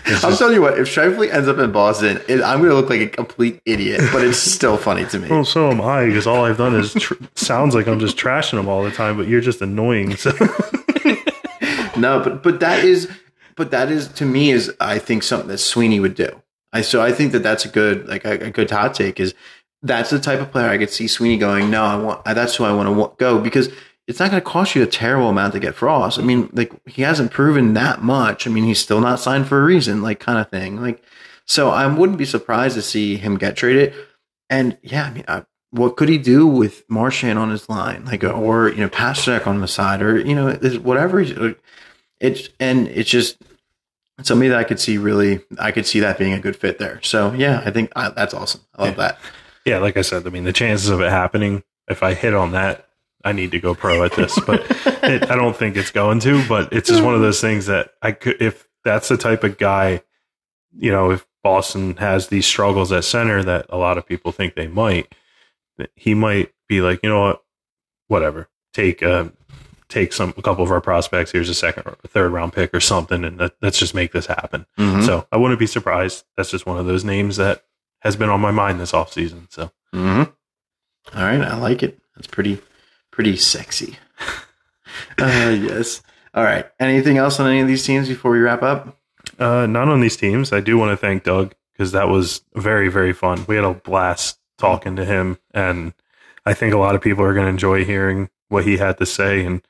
It's I'm just- telling you what, if Scheifele ends up in Boston, it, I'm going to look like a complete idiot, but it's still funny to me. Well, so am I because all I've done is tr- sounds like I'm just trashing them all the time, but you're just annoying. So No, but but that is, but that is to me is I think something that Sweeney would do. I so I think that that's a good like a, a good hot take is that's the type of player I could see Sweeney going. No, I want that's who I want to go because it's not going to cost you a terrible amount to get Frost. I mean, like he hasn't proven that much. I mean, he's still not signed for a reason, like kind of thing. Like, so I wouldn't be surprised to see him get traded. And yeah, I mean, I, what could he do with Marchand on his line, like, or you know, Pastrnak on the side, or you know, whatever. He's, it's and it's just somebody that I could see really. I could see that being a good fit there. So yeah, I think I, that's awesome. I love Yeah. that. yeah, like I said, I mean the chances of it happening, if I hit on that, I need to go pro at this. But it, I don't think it's going to. But it's just one of those things that I could, if that's the type of guy, you know, if Boston has these struggles at center that a lot of people think they might, he might be like, you know what, whatever, take uh, take some a couple of our prospects. Here's a second or third round pick or something, and let, let's just make this happen. Mhm. So I wouldn't be surprised. That's just one of those names that has been on my mind this offseason. So Mm-hmm. All right, I like it. That's pretty, pretty sexy. uh, yes. All right. Anything else on any of these teams before we wrap up? Uh, not on these teams. I do want to thank Doug because that was very, very fun. We had a blast talking to him, and I think a lot of people are going to enjoy hearing what he had to say. And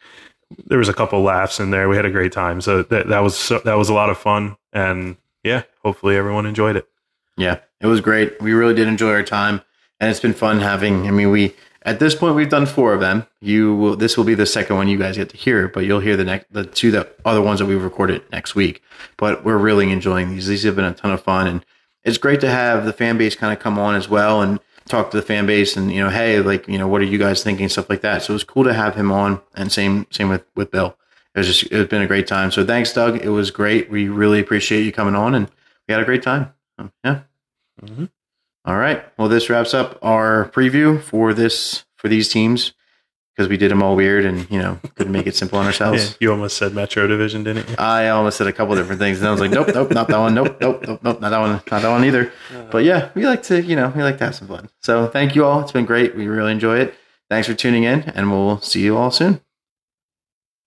there was a couple laughs in there. We had a great time. So that that was so, that was a lot of fun. And yeah, hopefully everyone enjoyed it. Yeah, it was great. We really did enjoy our time, and it's been fun having. I mean, we at this point we've done four of them. You will this will be the second one you guys get to hear, but you'll hear the next the two that other ones that we recorded next week. But we're really enjoying these. These have been a ton of fun and it's great to have the fan base kind of come on as well and talk to the fan base and you know, hey, like, you know, what are you guys thinking? Stuff like that. So it was cool to have him on and same same with with Bill. It was just it's been a great time. So thanks, Doug. It was great. We really appreciate you coming on and we had a great time. Um, yeah. Mhm. All right. Well, this wraps up our preview for this for these teams because we did them all weird and you know couldn't make it simple on Yeah, ourselves. you almost said Metro Division, didn't you? I almost said a couple different things and I was like, nope, nope, not that one, nope, nope, nope, nope, not that one, not that one either. Uh-huh. But yeah, we like to, you know, we like to have some fun. So thank you all. It's been great. We really enjoy it. Thanks for tuning in, and we'll see you all soon.